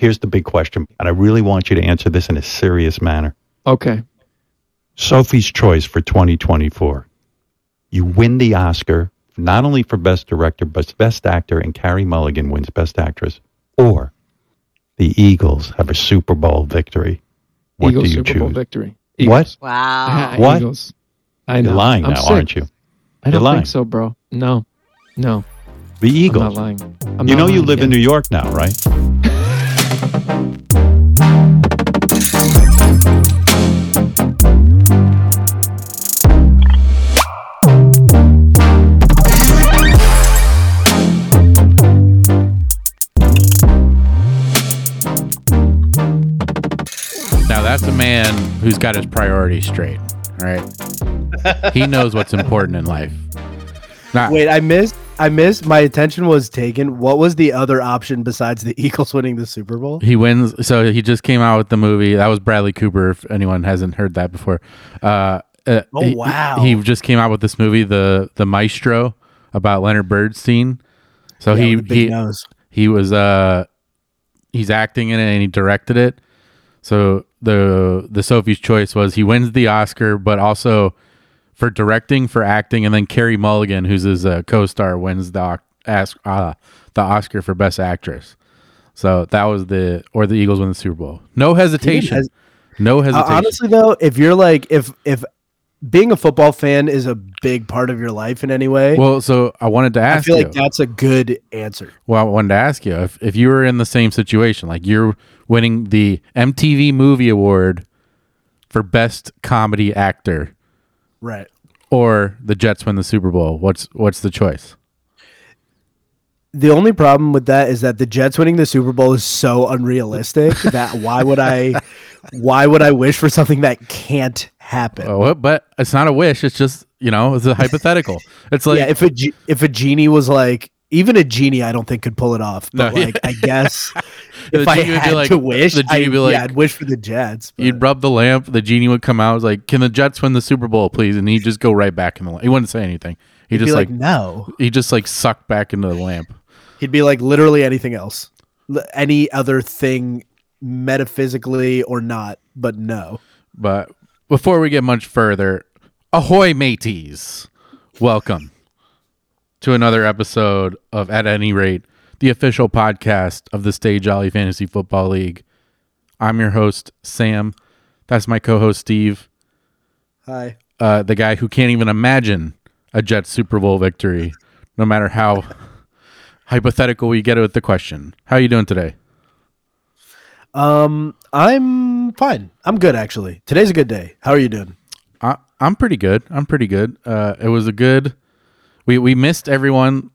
here's the big question, and I really want you to answer this in a serious manner. Okay. Sophie's Choice for 2024. You win the Oscar not only for Best Director, but Best Actor, and Carey Mulligan wins Best Actress. Or the Eagles have a Super Bowl victory. What Eagles do you Super choose? Bowl victory. What? Wow. What? Eagles. I know. You're lying I'm now, sick. aren't you? I don't You're lying. think so, bro. No. No. The I'm Eagles. not lying. I'm you not know you lying, live in New York now, right? who's got his priorities straight. All right. he knows what's important in life. Not, Wait, I missed. I missed. My attention was taken. What was the other option besides the Eagles winning the Super Bowl? He wins. So he just came out with the movie. That was Bradley Cooper. If anyone hasn't heard that before. Uh, uh, Oh, wow. He, just came out with this movie, the the Maestro, about Leonard Bernstein. So Yeah, he he knows. he was uh he's acting in it and he directed it. So the the Sophie's choice was he wins the Oscar, but also for directing, for acting, and then Carey Mulligan, who's his uh, co-star, wins the Oc- as- uh, the Oscar for Best Actress. So that was the or the Eagles win the Super Bowl. No hesitation. hes- no Uh, hesitation. honestly, though, if you're like, if if being a football fan is a big part of your life in any way, well, so I wanted to ask. I feel you. like that's a good answer. Well, I wanted to ask you if, if you were in the same situation, like you're winning the MTV Movie Award for Best Comedy Actor, Right. or the Jets win the Super Bowl. What's what's the choice? The only problem with that is that the Jets winning the Super Bowl is so unrealistic that why would I why would I wish for something that can't happen? Oh, but it's not a wish. It's just you know, it's a hypothetical. It's like yeah, if a if a genie was like even a genie, I don't think could pull it off. But No, like, I guess The if I genie would be had like- to wish, the genie I, would be like- yeah, I'd wish for the Jets. but- you'd rub the lamp, the genie would come out. Was like, can the Jets win the Super Bowl, please? And he'd just go right back in the. lamp. He wouldn't say anything. He He'd just be like, like, no. he just like sucked back into the lamp. He'd be like literally anything else, any other thing, metaphysically or not, but no. But before we get much further, ahoy, mateys! Welcome to another episode of At Any Rate, the official podcast of the Stay Jolly Fantasy Football League. I'm your host, Sam. That's my co host, Steve, Hi. uh, the guy who can't even imagine a Jets Super Bowl victory, no matter how hypothetical we get with the question. How are you doing today? Um, I'm fine. I'm good actually. Today's a good day. How are you doing? I, I'm pretty good. I'm pretty good. Uh, it was a good. We we missed everyone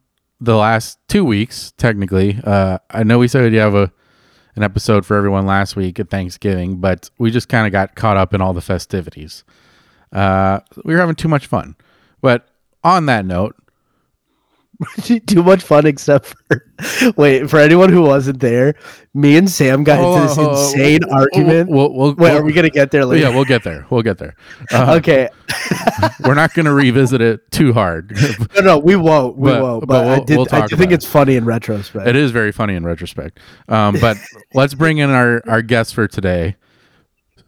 the last two weeks. Technically, uh, I know we said you have a an episode for everyone last week at Thanksgiving, but we just kind of got caught up in all the festivities. Uh, we were having too much fun. But on that note, Too much fun, except for wait for anyone who wasn't there. Me and Sam got into this Oh, oh, oh, insane argument. We'll, we'll, wait, we'll- are we gonna get there later? yeah, we'll get there. We'll get there. Uh, okay. We're not going to revisit it too hard. No, no, we won't. We But- won't. but But, I did. I do think it's funny in retrospect. It is very funny in retrospect. Um, but let's bring in our, our guest for today,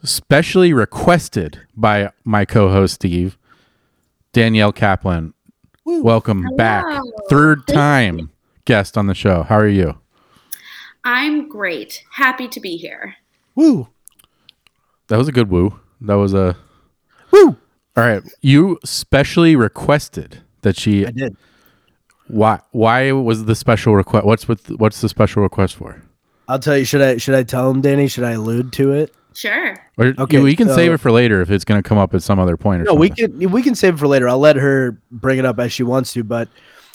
specially requested by my co host, Steve, Danielle Kaplan. Welcome back. Third time guest on the show. How are you? I'm great. Happy to be here. Woo. That was a good woo. That was a. Woo. All right. You specially requested that she. I did. Why? Why was the special request? What's with? What's the special request for? I'll tell you. Should I? Should I tell him, Danny? Should I allude to it? Sure. Or Okay, we can so- save it for later if it's going to come up at some other point. Or No, we can. We can save it for later. I'll let her bring it up as she wants to. But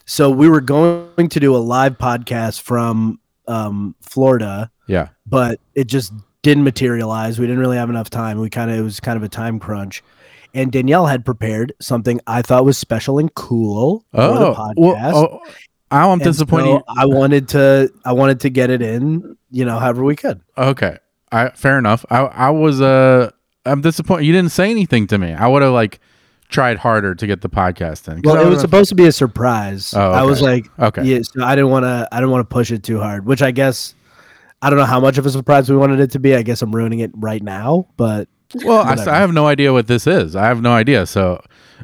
so we were going to do a live podcast from um, Florida, Yeah. but it just didn't materialize. We didn't really have enough time. We kind of it was kind of a time crunch. And Danielle had prepared something I thought was special and cool for the Oh, podcast. well, oh, I'm And disappointed. so I wanted to I wanted to get it in, you know, however we could. okay, I fair enough. I I was uh I'm disappointed. You didn't say anything to me. I would have like tried harder to get the podcast in. 'Cause Well, it was would've- supposed to be a surprise. Oh, I was like, okay. yeah, so I didn't want to I didn't want to push it too hard, which I guess I don't know how much of a surprise we wanted it to be. I guess I'm ruining it right now, but Well, I, I have no idea what this is. I have no idea. So,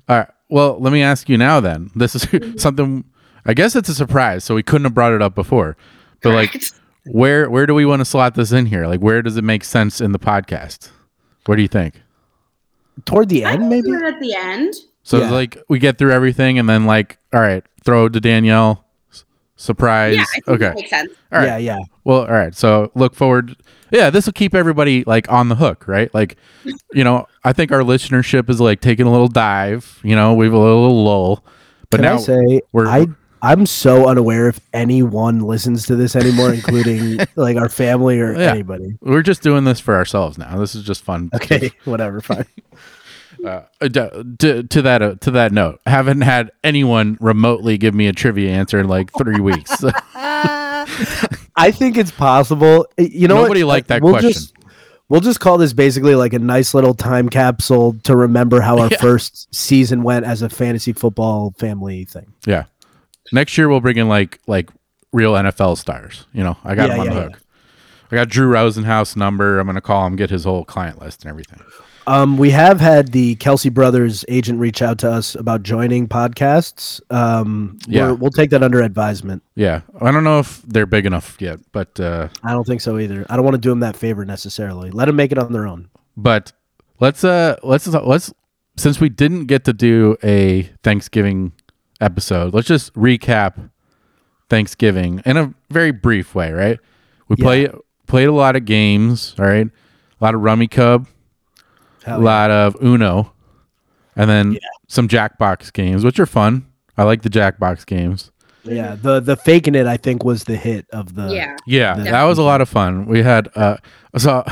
all right. Well, let me ask you now. Then this is something. I guess it's a surprise. So we couldn't have brought it up before. But like, Correct. Where where do we want to slot this in here? Like, where does it make sense in the podcast? What do you think? toward the end, can maybe. at the end. So Yeah. like we get through everything, and then like, all right, throw it to Danielle. S- Surprise. Yeah, I think okay. that makes sense. All right. Yeah, yeah. Well, all right. So look forward. Yeah, this will keep everybody like on the hook, right? Like, you know, I think our listenership is like taking a little dive. You know, we've a little lull, but Can now I say we're- I I'm so unaware if anyone listens to this anymore, including like our family or Yeah. anybody. we're just doing this for ourselves now. This is just fun. Okay, whatever, fine. Uh, to, to, that uh, to that note, haven't had anyone remotely give me a trivia answer in like three weeks. I think it's possible. You know, what? Nobody liked that we'll question. Just, we'll just call this basically like a nice little time capsule to remember how our Yeah. first season went as a fantasy football family thing. yeah. Next year we'll bring in like like real NFL stars. You know, I got Yeah, him on yeah, the hook. I got Drew Rosenhaus number. I'm gonna call him, get his whole client list and everything. Um, we have had the Kelce brothers agent reach out to us about joining podcasts. Um, Yeah. we're- we'll take that under advisement. Yeah, I don't know if they're big enough yet, but uh, I don't think so either. I don't want to do them that favor necessarily. Let them make it on their own. but let's uh let's let's since we didn't get to do a Thanksgiving episode, let's just recap Thanksgiving in a very brief way, right? We Yeah. play played a lot of games, all right? A lot of Rummikub, a Hell yeah. lot of Uno, and then some Jackbox games, which are fun. I like the Jackbox games. Yeah, the the faking it I think was the hit of the yeah. Yeah, The- that was a lot of fun. We had uh so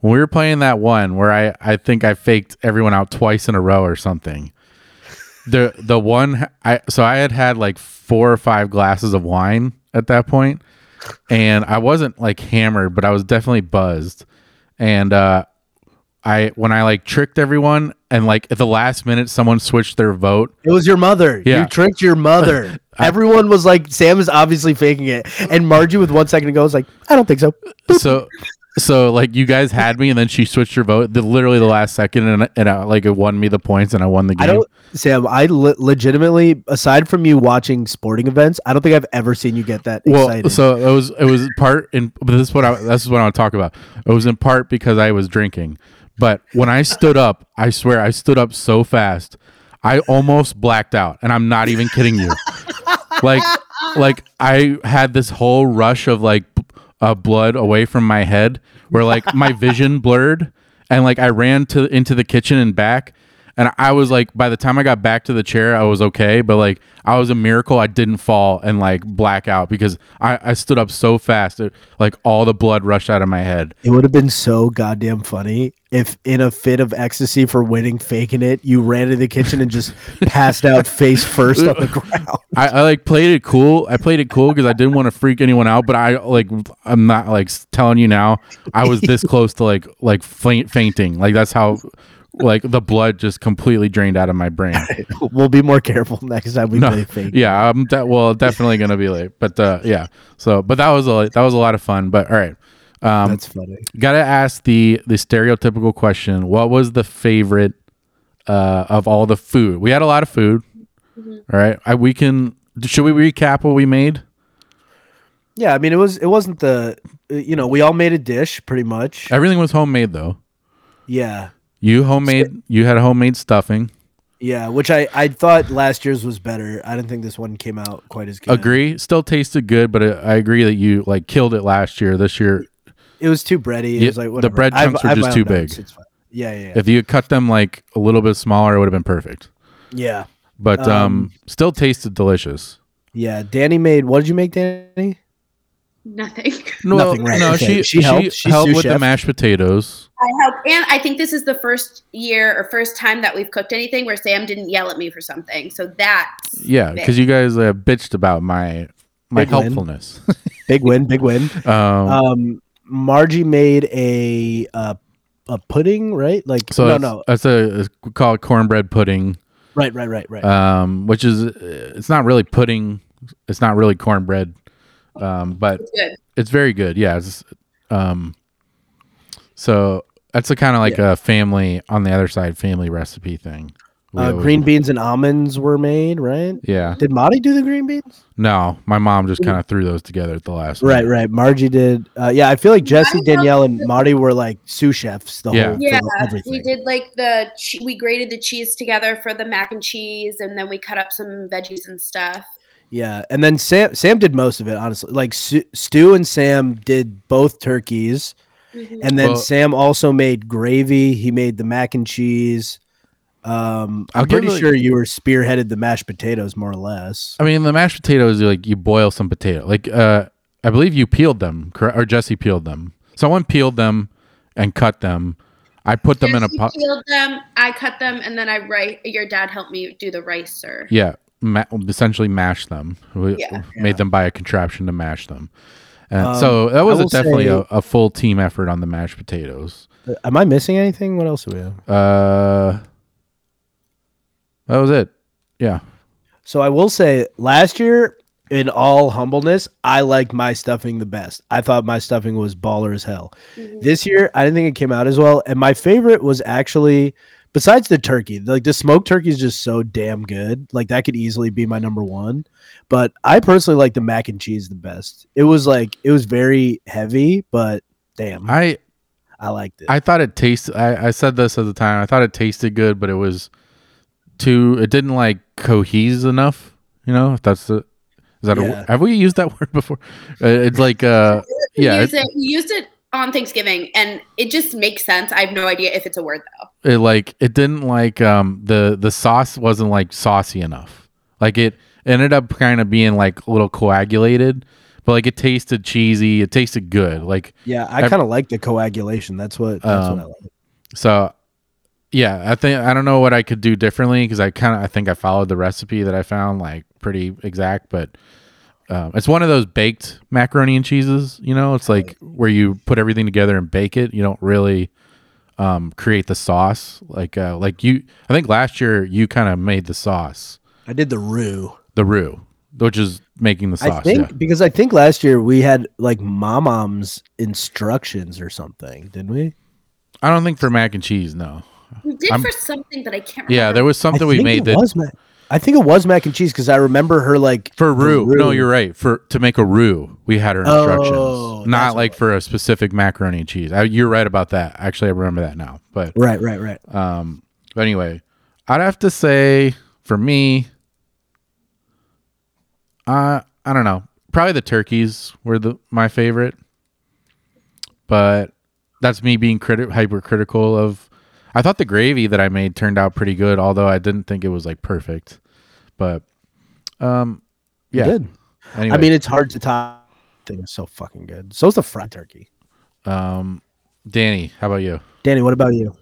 when we were playing that one where I I think I faked everyone out twice in a row or something. The the one I so I had had like four or five glasses of wine at that point and I wasn't like hammered, but I was definitely buzzed. And uh I when I like tricked everyone and like at the last minute someone switched their vote. It was your mother. Yeah. You tricked your mother. Everyone was like, Sam is obviously faking it. And Margie with one second ago was like, I don't think so. so so like you guys had me and then she switched her vote. The, literally the last second and, and uh, like it won me the points and i won the game I don't Sam, I le- legitimately aside from you watching sporting events, I don't think I've ever seen you get that well excited. so it was it was part in but this is what i this is what i want to talk about. It was in part because i was drinking. But when i stood up i swear i stood up so fast i almost blacked out and i'm not even kidding you. Like like i had this whole rush of like uh, blood away from my head where like my vision blurred and like i ran to into the kitchen and back and i was like by the time i got back to the chair i was okay but like i was a miracle i didn't fall and like black out because i i stood up so fast it, like all the blood rushed out of my head it would have been so goddamn funny if in a fit of ecstasy for winning faking it, you ran to the kitchen and just passed out face first on the ground. I, I like played it cool. I played it cool because I didn't want to freak anyone out. But I like I'm not like telling you now. I was this close to like like faint, fainting. Like that's how like the blood just completely drained out of my brain. we'll be more careful next time we No, play fake. yeah, I'm de- well definitely gonna be late. But uh, yeah, so but that was a that was a lot of fun. But all right, um, That's funny. gotta ask the the stereotypical question: What was the favorite uh, of all the food? We had a lot of food. All right, I, we can. Should we recap what we made? Yeah, I mean it was it wasn't the you know, we all made a dish pretty much. Everything was homemade though. Yeah. You homemade. You had homemade stuffing. Yeah, which I I thought last year's was better. I didn't think this one came out quite as good. Agree. Still tasted good, but I I agree that you like killed it last year. This year, It was too bready. It Yeah, was like the whatever. bread I have- chunks were I have just too big. Yeah, yeah, yeah. if you cut them like a little bit smaller, it would have been perfect. yeah. But um, Um, still tasted delicious. Yeah, Danny made. What did you make, Danny? Nothing. No, Nothing, right, no, okay. she She she helped. helped, She's sous with the mashed potatoes. I help, and I think this is the first year or first time that we've cooked anything where Sam didn't yell at me for something. So that's Yeah, because you guys uh, bitched about my my Big win. helpfulness. Big win, big win. um, Um, Margie made a uh, a pudding, right? Like so no, it's, no, that's a it's called cornbread pudding. right, right, right, right. um, which is uh, it's not really pudding. It's not really cornbread. Um, but It's good. it's very good. Yeah. It's, um, so that's a kind of like a family on the other side family recipe thing. Uh, green beans and almonds were made, right? Yeah. Did Marty do the green beans? No, my mom just kind of threw those together at the last. Right, minute. right. Margie did. Uh, yeah, I feel like Jesse, Danielle, and Marty were like sous chefs. The Yeah. whole, for Yeah, everything. we did like the we grated the cheese together for the mac and cheese, and then we cut up some veggies and stuff. Yeah, and then Sam Sam did most of it. Honestly, like Stu, Stu and Sam did both turkeys, Mhm. and then Well- Sam also made gravy. He made the mac and cheese. Um, I'll I'm pretty it- sure you were spearheaded the mashed potatoes more or less. I mean, the mashed potatoes, like you boil some potato. Like, uh, I believe you peeled them, correct? Or Jesse peeled them. Someone peeled them and cut them. I put them in a Jesse pot. peeled them. I cut them, and then I write. Your dad helped me do the rice, sir. Yeah, ma- essentially mash them. We Yeah. made them buy a contraption to mash them. And Um, so that was a, definitely say- a, a full team effort on the mashed potatoes. Uh, Am I missing anything? What else do we have? Uh, that was it. Yeah. So I will say, last year, in all humbleness, I liked my stuffing the best. I thought my stuffing was baller as hell. Mhm. This year, I didn't think it came out as well. And my favorite was actually, besides the turkey, like the smoked turkey is just so damn good. Like that could easily be my number one. But I personally like the mac and cheese the best. It was like it was very heavy, but damn, I, I liked it. I thought it tasted. I, I said this at the time. I thought it tasted good, but it was too. It didn't like cohese enough. You know, if that's the. Is that Yeah. a, have we used that word before? Uh, it's like uh We yeah, used it, it, we used it on Thanksgiving, and it just makes sense. I have no idea if it's a word though. it like it didn't like um the the sauce wasn't like saucy enough. Like it ended up kind of being like a little coagulated, but like it tasted cheesy. It tasted good. Like yeah, I kind of like the coagulation. That's what. That's Um, what I like. So, yeah, I think I don't know what I could do differently because I kind of I think I followed the recipe that I found like pretty exact, but um, it's one of those baked macaroni and cheeses. You know, it's like where you put everything together and bake it. You don't really um, create the sauce like uh, like you. I think last year you kind of made the sauce, I did the roux. the roux, which is making the sauce. I think yeah. because I think last year we had like mom's instructions or something, didn't we? I don't think for mac and cheese. No. We did I'm- for something that I can't. remember. Yeah, there was something I we made that was mac. I think it was mac and cheese because I remember her like For the roux. No, you're right. For to make a roux, we had her instructions. Oh, not like for a specific macaroni and cheese. I, you're right about that. Actually, I remember that now. But right, right, right. um, but anyway, I'd have to say for me, uh, I don't know. Probably the turkeys were the my favorite, but that's me being criti- hypercritical of. I thought the gravy that I made turned out pretty good, although I didn't think it was like perfect. But um, yeah. Good. Anyway, I mean, it's hard to top. Thing is so fucking good. So So's the fried turkey. Um, Danny, how about you? Danny, what about you?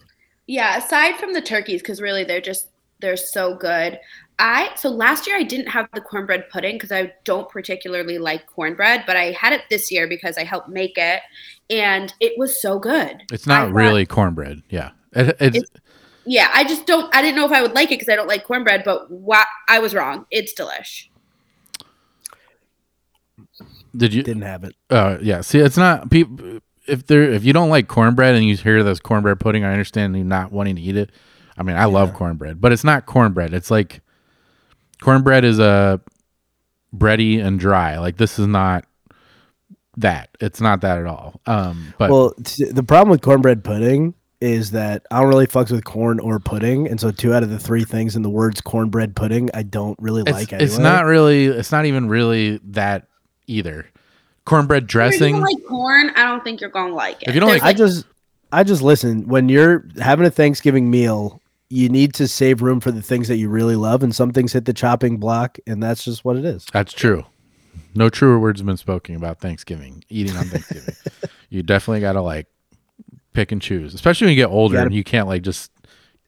Yeah, aside from the turkeys, because really they're just they're so good. I so last year I didn't have the cornbread pudding because I don't particularly like cornbread, but I had it this year because I helped make it, and it was so good. It's I not thought- really cornbread. Yeah, it, it's, It's- Yeah, I just don't. I didn't know if I would like it because I don't like cornbread, but wa- I was wrong. It's delish. did you? Didn't have it. Uh, yeah. See, it's not people. If there, if you don't like cornbread and you hear this cornbread pudding, I understand you not wanting to eat it. I mean, I love cornbread, but it's not cornbread. It's like cornbread is a bready and dry. Like this is not that. It's not that at all. Um, but well, the problem with cornbread pudding is that I don't really fucks with corn or pudding, and so two out of the three things in the words cornbread pudding I don't really it's, like. it's not really. It's not even really that either. Cornbread If you dressing. don't like corn, I don't think you're gonna like it. If you don't There's, like- I just, I just listen. When you're having a Thanksgiving meal, you need to save room for the things that you really love, and some things hit the chopping block, and that's just what it is. That's true. No truer words have been spoken about Thanksgiving, eating on Thanksgiving. you definitely got to like pick and choose, especially when you get older gotta- and you can't like just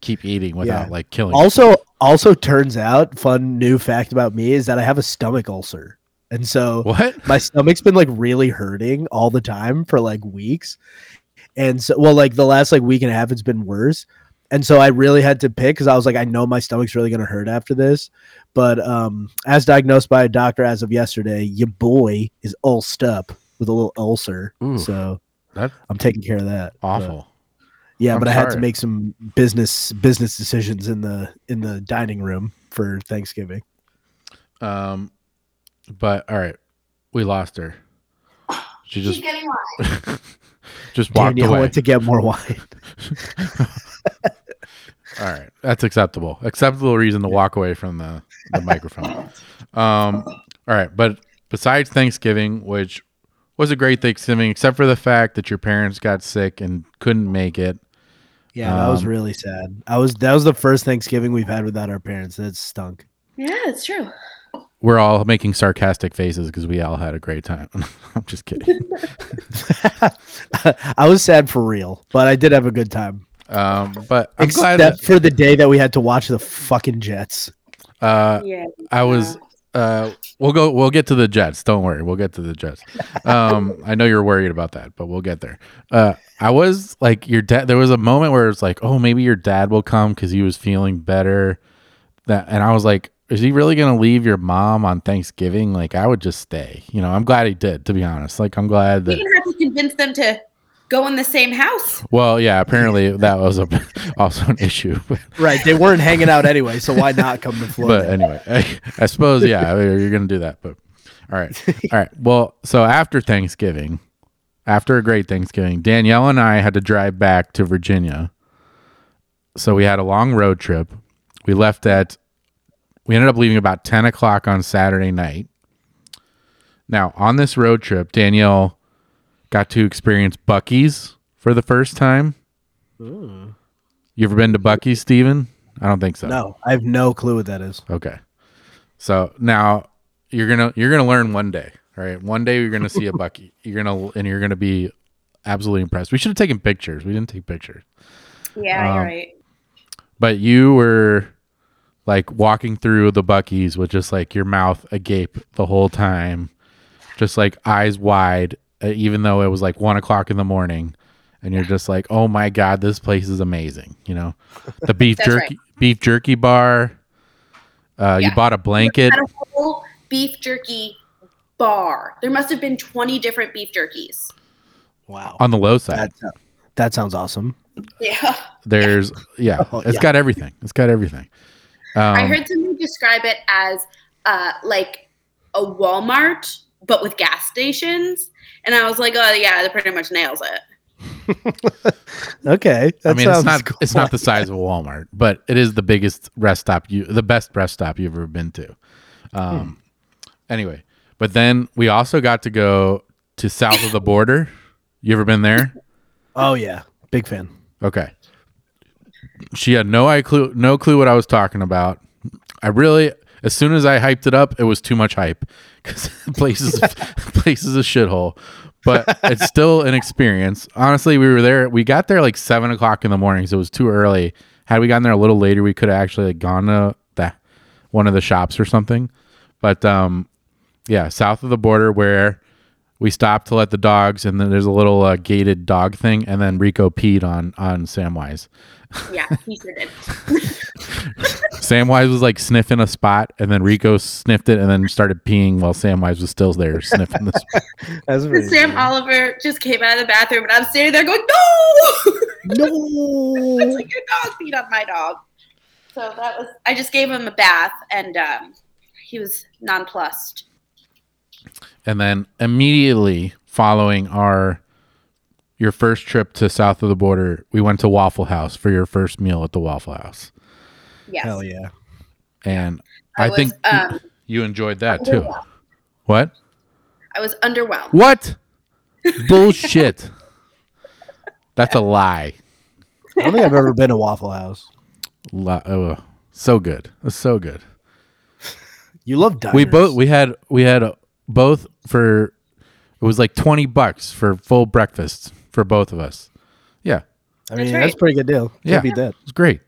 keep eating without Yeah. like killing. Also, also turns out, fun new fact about me is that I have a stomach ulcer, and so what? my stomach's been like really hurting all the time for like weeks and so well like the last like week and a half it's been worse and so I really had to pick because I was like, I know my stomach's really gonna hurt after this. But um, as diagnosed by a doctor as of yesterday, your boy is ulced up with a little ulcer. Ooh. So That I'm taking care of that. But- awful. yeah, I'm but I had to make some business business decisions in the in the dining room for Thanksgiving. Um, but all right, we lost her. She just Keep getting wine. just walked Danielle away. went to get more wine. All right, that's acceptable. Acceptable reason to walk away from the the microphone. Um, all right, but besides Thanksgiving, which was a great Thanksgiving, except for the fact that your parents got sick and couldn't make it. Yeah, that was Um, really sad. I was that was the first Thanksgiving we've had without our parents. That stunk. Yeah, it's true. We're all making sarcastic faces because we all had a great time. I'm just kidding. I was sad for real, but I did have a good time. Um, but I'm Except glad that for the day that we had to watch the fucking Jets. uh, Yeah. I was. Uh, we'll go. We'll get to the Jets. Don't worry. We'll get to the Jets. Um, I know you're worried about that, but we'll get there. Uh, I was like your dad. There was a moment where it's like, oh, maybe your dad will come because he was feeling better. That, and I was like, is he really gonna leave your mom on Thanksgiving? Like, I would just stay. You know, I'm glad he did. To be honest, like, I'm glad that. even had to convince them to go in the same house. Well, yeah. Apparently, that was a, also an issue. Right, they weren't hanging out anyway, so why not come to Florida? but Florida? anyway, I, I suppose yeah, you're gonna do that. But all right, all right. Well, so after Thanksgiving, after a great Thanksgiving, Danielle and I had to drive back to Virginia. So we had a long road trip. We left at, we ended up leaving about ten o'clock on Saturday night. Now on this road trip, Danielle got to experience Buc-ee's for the first time. You ever been to Buc-ee's, Steven? I don't think so. no, I have no clue what that is. Okay. So now you're gonna you're gonna learn one day, all right? One day you're gonna see a Bucky. You're gonna and you're gonna be absolutely impressed. We should have taken pictures. We didn't take pictures. Yeah, Um, you're right. But you were like walking through the Buc-ee's with just like your mouth agape the whole time, just like eyes wide, even though it was like one o'clock in the morning, and you're just like, "Oh my god, this place is amazing!" You know, the beef That's jerky, beef jerky bar. Uh, You bought a blanket. Had a whole beef jerky bar. There must have been 20 different beef jerkies. Wow, on the low side. that sounds- that sounds awesome. Yeah. There's yeah, Oh, it's yeah. got everything. It's got everything. Um, I heard somebody describe it as uh, like a Walmart, but with gas stations. And I was like, oh, yeah, that pretty much nails it. Okay, that I mean, it's not cool. it's not the size of a Walmart, but it is the biggest rest stop you the best rest stop you've ever been to. Um, anyway, but then we also got to go to south of the border. You ever been there? Oh yeah, big fan. Okay. She had no I clue no clue what I was talking about. I really as soon as I hyped it up, it was too much hype because places places a shithole. But it's still an experience. Honestly, we were there. We got there like seven o'clock in the morning, so it was too early. Had we gotten there a little later, we could have actually like, gone to the one of the shops or something. But um, yeah, south of the border where we stopped to let the dogs, and then there's a little uh, gated dog thing, and then Rico peed on on Samwise. Yeah, he sure did. Samwise was like sniffing a spot, and then Rico sniffed it, and then started peeing while Samwise was still there sniffing the spot. That's And Sam cool. Oliver just came out of the bathroom, and I'm standing there going, no! No. it's like your dog peed on my dog. So that was, I just gave him a bath, and um, he was nonplussed. And then immediately following our your first trip to south of the border, we went to Waffle House for your first meal at the Waffle House, Yes. Hell yeah. and I I, was, think um, you enjoyed that too. What? I was underwhelmed. What? Bullshit. That's a lie. I don't think I've ever been to Waffle House. Li- oh, so good. It's so good. You love diners. We both we had we had uh, both for it was like 20 bucks for full breakfast for both of us. Yeah. I mean, That's that's, right. a pretty good deal. Can't Yeah. beat that. It's great.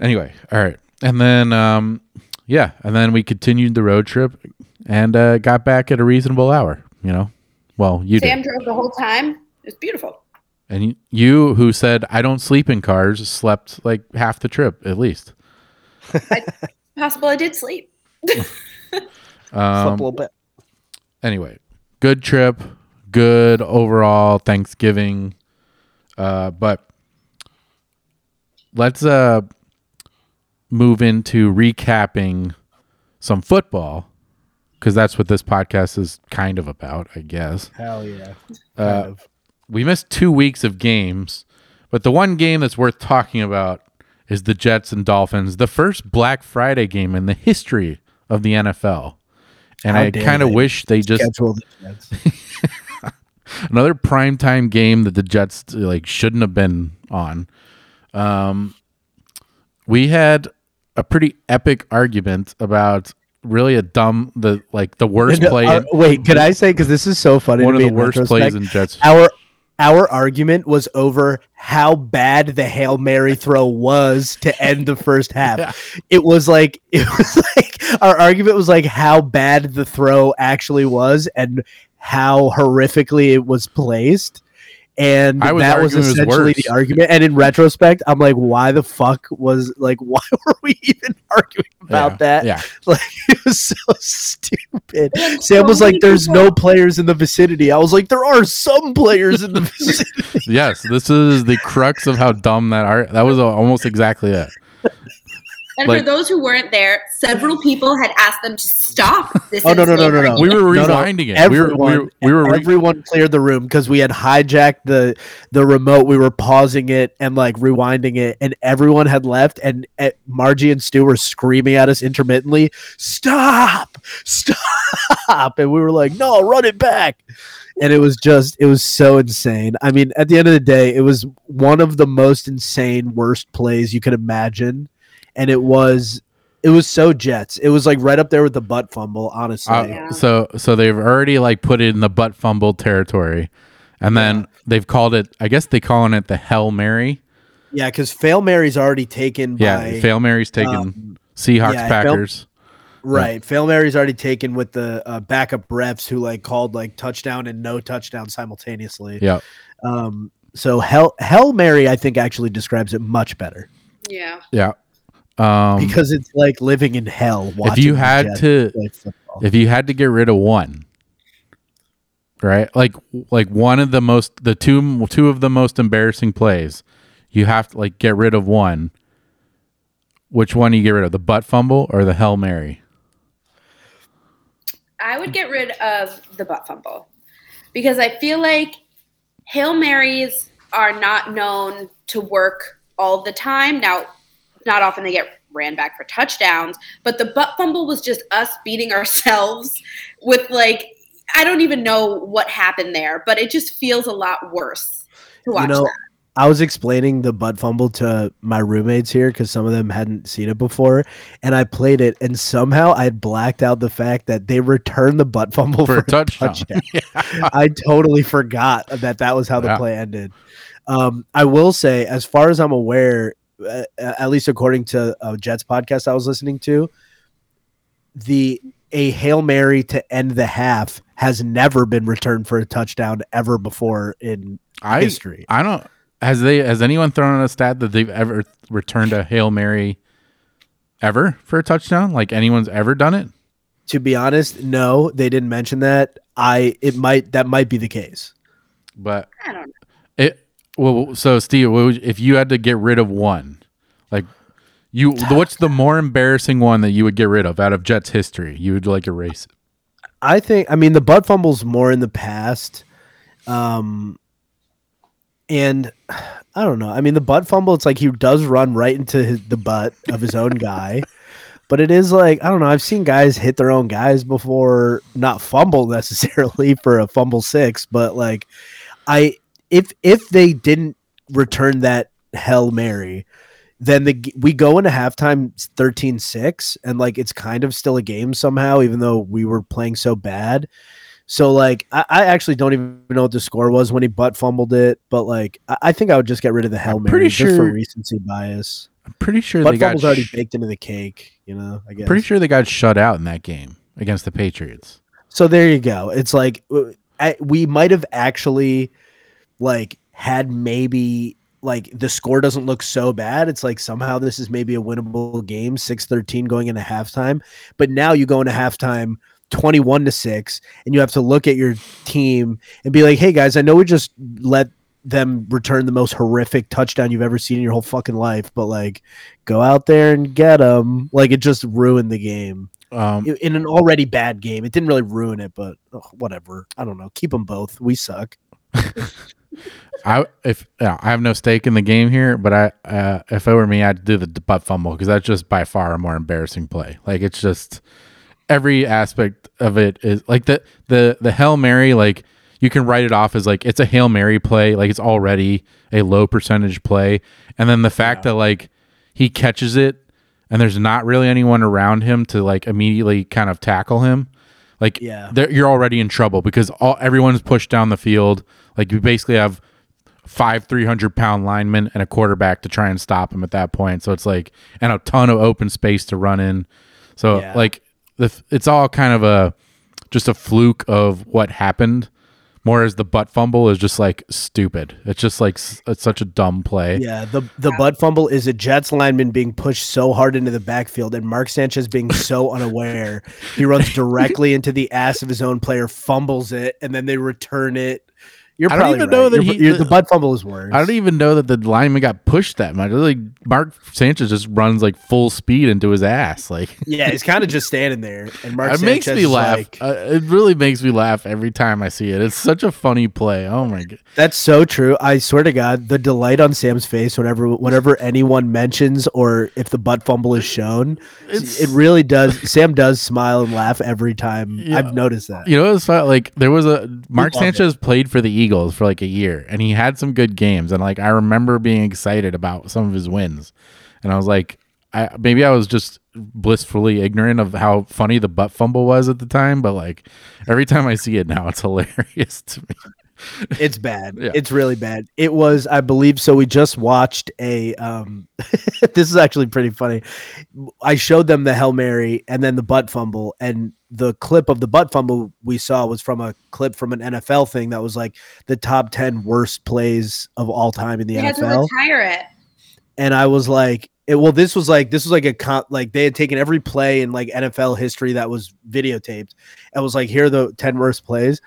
Anyway, all right. And then um yeah, and then we continued the road trip and uh got back at a reasonable hour, you know. Well, you Sam did. drove the whole time. It was beautiful. And you, who said I don't sleep in cars, slept like half the trip at least. Possible I did sleep. Slept a Um, little bit. anyway, good trip, good overall Thanksgiving. Uh, but let's uh move into recapping some football because that's what this podcast is kind of about, I guess. Hell yeah. Uh, we missed two weeks of games, but the one game that's worth talking about is the Jets and Dolphins, the first Black Friday game in the history of the NFL. And How I kind of wish they just Schedule the Jets. another primetime game that the Jets like shouldn't have been on. Um, we had a pretty epic argument about really a dumb the like the worst And, play uh, wait, can I say because this is so funny? one of the worst plays in Jets. Our our argument was over how bad the hail mary throw was to end the first half. Yeah. It was like it was like our argument was like how bad the throw actually was and how horrifically it was placed. And I was that was arguing it was essentially the argument. And in retrospect, I'm like, why the fuck was like, why were we even arguing about yeah, that? Yeah. Like it was so stupid. Sam was like, "There's no players in the vicinity." I was like, "There are some players in the vicinity." yes, this is the crux of how dumb that art. That was almost exactly it. And Like- for those who weren't there, several people had asked them to stop. This Oh, no, no, no, no, no. We were No, no, rewinding it. We were we Everyone, were, we were re- everyone cleared the room because we had hijacked the the remote. We were pausing it and like rewinding it, and everyone had left. And uh, Margie and Stu were screaming at us intermittently, "Stop! Stop!" And we were like, "No, run it back!" And it was just, it was so insane. I mean, at the end of the day, it was one of the most insane, worst plays you could imagine, and it was. It was so Jets. It was like right up there with the butt fumble, honestly. Uh, Yeah. So so they've already like put it in the butt fumble territory, and then they've called it. I guess they're calling it the Hell Mary. Yeah, because fail Mary's already taken Yeah, by fail Mary's taken um, Seahawks yeah, Hail- Packers. right. Fail Mary's already taken with the uh, backup refs who like called like touchdown and no touchdown simultaneously. Yeah, Um. So hell hell Mary, I think actually describes it much better Yeah. yeah. Um, because it's like living in hell. if you had to, if you had to get rid of one, right? Like like one of the most, the two two of the most embarrassing plays, you have to like get rid of one. Which one do you get rid of, the butt fumble or the Hell Mary? I would get rid of the butt fumble because I feel like Hail Marys are not known to work all the time. Now, not often they get ran back for touchdowns, but the butt fumble was just us beating ourselves with like I don't even know what happened there, but it just feels a lot worse to watch you know, that. I was explaining the butt fumble to my roommates here because some of them hadn't seen it before, and I played it, and somehow I had blacked out the fact that they returned the butt fumble For for, a touchdown. I totally forgot that that was how the Yeah. play ended. Um, I will say, as far as I'm aware, uh, at least according to a Jets podcast I was listening to, the a hail mary to end the half has never been returned for a touchdown ever before in I history. I don't has they has anyone thrown out a stat that they've ever returned a hail mary ever for a touchdown? Like anyone's ever done it? To be honest, no, they didn't mention that. I it might that might be the case. But I don't know. it well. So Steve, would- if you had to get rid of one, like you, what's the more embarrassing one that you would get rid of out of Jets history? You would like erase it. I think I mean the butt fumble's more in the past. Um and I don't know. I mean the butt fumble it's like he does run right into his, the butt of his own guy. But it is like I don't know. I've seen guys hit their own guys before, not fumble necessarily for a fumble six, but like I if if they didn't return that hell Mary, then the we go into halftime 13-6 and like it's kind of still a game somehow even though we were playing so bad. So like I, I actually don't even know what the score was when he butt fumbled it but like i, I think i would just get rid of the hell Mary pretty just for sure- recency bias. I'm pretty sure butt they got fumble's already baked into the cake you know i guess pretty sure they got shut out in that game against the Patriots. so there you go. It's like uh, I, we might have actually like had maybe like the score doesn't look so bad. It's like somehow this is maybe a winnable game, 6-13 going into halftime. But now you go into halftime 21 to 6 and you have to look at your team and be like, "Hey guys, I know we just let them return the most horrific touchdown you've ever seen in your whole fucking life, but like go out there and get them." Like it just ruined the game. Um, In an already bad game. It didn't really ruin it, but ugh, whatever. I don't know. Keep them both. We suck. I if yeah, I have no stake in the game here, but I uh, if it were me, I'd do the butt fumble because that's just by far a more embarrassing play. Like it's just every aspect of it is like the the the hail mary. Like you can write it off as like it's a hail mary play. Like it's already a low percentage play, and then the fact that like he catches it and there's not really anyone around him to like immediately kind of tackle him. Like Yeah. you're already in trouble because all everyone's pushed down the field. Like you basically have five 300 pound linemen and a quarterback to try and stop him at that point. So it's like and a ton of open space to run in. So Yeah. like the it's all kind of a just a fluke of what happened. Whereas the butt fumble is just like stupid. It's just like it's such a dumb play. Yeah, the the butt fumble is a Jets lineman being pushed so hard into the backfield, and Mark Sanchez being so unaware, he runs directly into the ass of his own player, fumbles it, and then they return it. You're I don't probably even know that You're- he- you're- the butt fumble is worse. I don't even know that the lineman got pushed that much. Like Mark Sanchez just runs like full speed into his ass. Like yeah, he's kind of just standing there, and Mark it makes me laugh. like- uh, it really makes me laugh every time I see it. It's such a funny play. Oh my god. That's so true. I swear to God, the delight on Sam's face whenever whenever anyone mentions or if the butt fumble is shown, It's- it really does. Sam does smile and laugh every time. Yeah. I've noticed that. You know, it's fun. like there was a Mark love it. Sanchez played for the Eagles for like a year, and he had some good games, and like I remember being excited about some of his wins, and I was like, I maybe I was just blissfully ignorant of how funny the butt fumble was at the time, but like every time I see it now, it's hilarious to me. It's bad. Yeah. It's really bad. It was, I believe. So we just watched a. um This is actually pretty funny. I showed them the hail mary and then the butt fumble, and the clip of the butt fumble we saw was from a clip from an NFL thing that was like the top ten worst plays of all time in the They NFL. retire it. and I was like, it, well, this was like this was like a comp, like they had taken every play in like NFL history that was videotaped, and was like, here are the ten worst plays,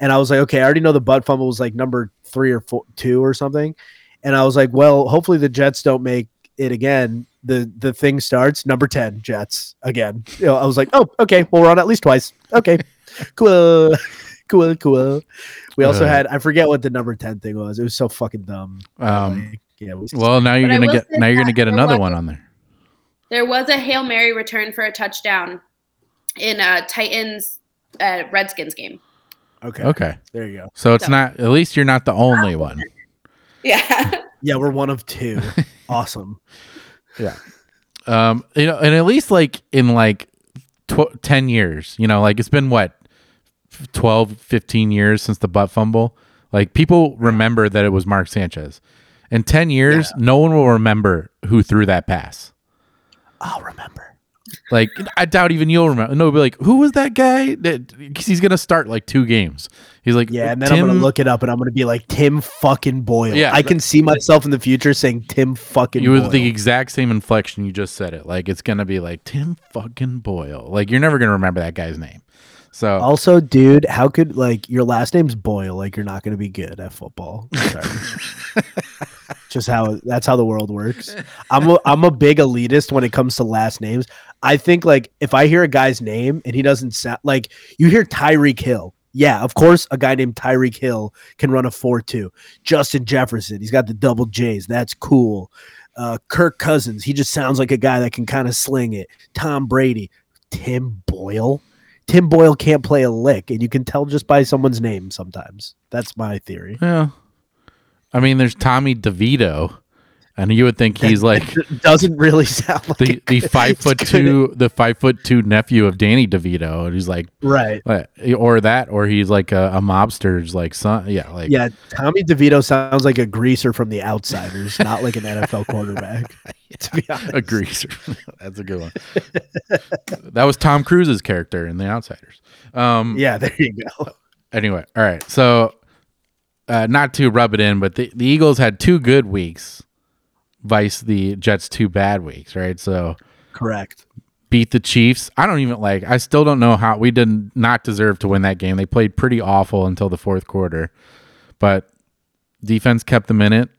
and I was like, okay, I already know the butt fumble was like number three or four, two or something, and I was like, well, hopefully the Jets don't make it again. The the thing starts number ten Jets again. You know, I was like, oh, okay, well we're on at least twice. Okay, cool, cool, cool. We also Uh. had I forget what the number ten thing was. It was so fucking dumb. Um, Like, yeah, we well, now you're gonna get now you're gonna get another one on there. There was a Hail Mary return for a touchdown in a Titans uh, Redskins game. okay. Okay, There you go. so it's So- not at least you're not the only one. Yeah. Yeah, we're one of two. awesome. Yeah. Um, you know, and at least like in like tw- 10 years, you know, like it's been what 12, 15 years since the butt fumble. Like people remember that it was Mark Sanchez. In 10 years, no one will remember who threw that pass. I'll remember. Like I doubt even you'll remember. No, be like, who was that guy? That 'cause he's gonna start like two games. He's like, Yeah, and then I'm gonna look it up and I'm gonna be like Tim fucking Boyle. Yeah, I can see myself in the future saying Tim fucking You with the exact same inflection you just said it. Like it's gonna be like Tim fucking Boyle. Like you're never gonna remember that guy's name. So also, dude, how could like your last name's Boyle? Like you're not gonna be good at football. Just how that's how the world works. I'm a, I'm a big elitist when it comes to last names. I think like if I hear a guy's name and he doesn't sound like you hear Tyreek Hill. Yeah, of course, a guy named Tyreek Hill can run a 4 2. Justin Jefferson, he's got the double J's. That's cool. Uh, Kirk Cousins, he just sounds like a guy that can kind of sling it. Tom Brady, Tim Boyle. Tim Boyle can't play a lick, and you can tell just by someone's name sometimes. That's my theory. Yeah. I mean, there's Tommy DeVito, and you would think he's like doesn't really sound like the, the five foot two, the five foot two nephew of Danny DeVito, and he's like, Right. or that, or he's like a, a mobster's like son. Yeah, like Yeah, Tommy DeVito sounds like a greaser from The Outsiders, not like an NFL quarterback. To be honest, a greaser. That's a good one. that was Tom Cruise's character in The Outsiders. Um, Yeah, there you go. anyway, all right. So uh, not to rub it in, but the, the Eagles had two good weeks, vice the Jets two bad weeks, right? So Correct. beat the Chiefs. I don't even like. I still don't know how we did not deserve to win that game. They played pretty awful until the fourth quarter, but defense kept them in it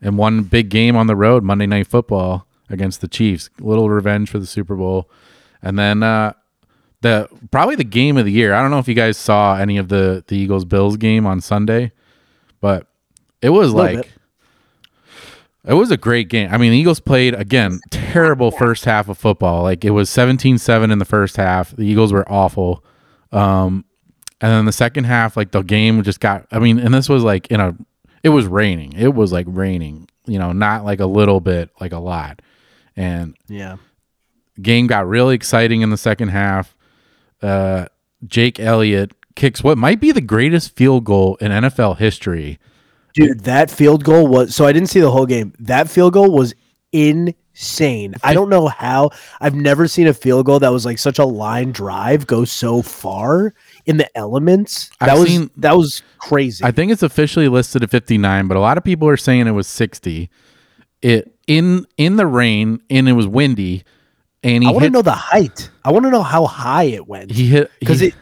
and won big game on the road Monday Night Football against the Chiefs. little revenge for the Super Bowl, and then uh, the probably the game of the year. I don't know if you guys saw any of the the Eagles Bills game on Sunday, but it was like. bit. It was a great game. I mean, the Eagles played again terrible first half of football. Like it was 17-7 in the first half. The Eagles were awful. Um and then the second half like the game just got I mean, and this was like in a it was raining. It was like raining, you know, not like a little bit, like a lot. And Yeah. game got really exciting in the second half. Uh, Jake Elliott kicks what might be the greatest field goal in NFL history. Dude, that field goal was so I didn't see the whole game. That field goal was insane. I don't know how I've never seen a field goal that was like such a line drive go so far in the elements. That I've was seen- that was crazy. I think it's officially listed at 59, but a lot of people are saying it was 60. It in in the rain and it was windy, and he I want to know the height. I want to know how high it went he hit because it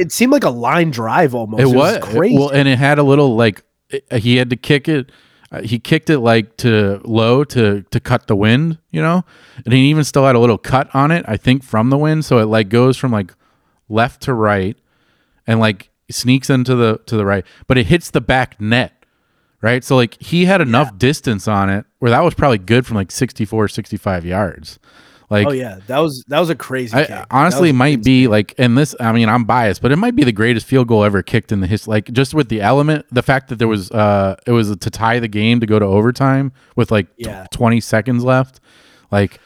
it seemed like a line drive almost. it was, crazy. well, and it had a little like it- he had to kick it. Uh, he kicked it like to low to to cut the wind, you know, and he even still had a little cut on it. I think from the wind, so it like goes from like left to right, and like sneaks into the to the right, but it hits the back net. Right. So like he had enough distance on it where that was probably good from like 64, 65 yards. Like oh yeah, that was that was a crazy. I, kick. Honestly, it might be like, and this, I mean, I'm biased, but it might be the greatest field goal ever kicked in the history. Like, just with the element, the fact that there was, uh, it was to tie the game to go to overtime with like Yeah. 20 seconds left, like,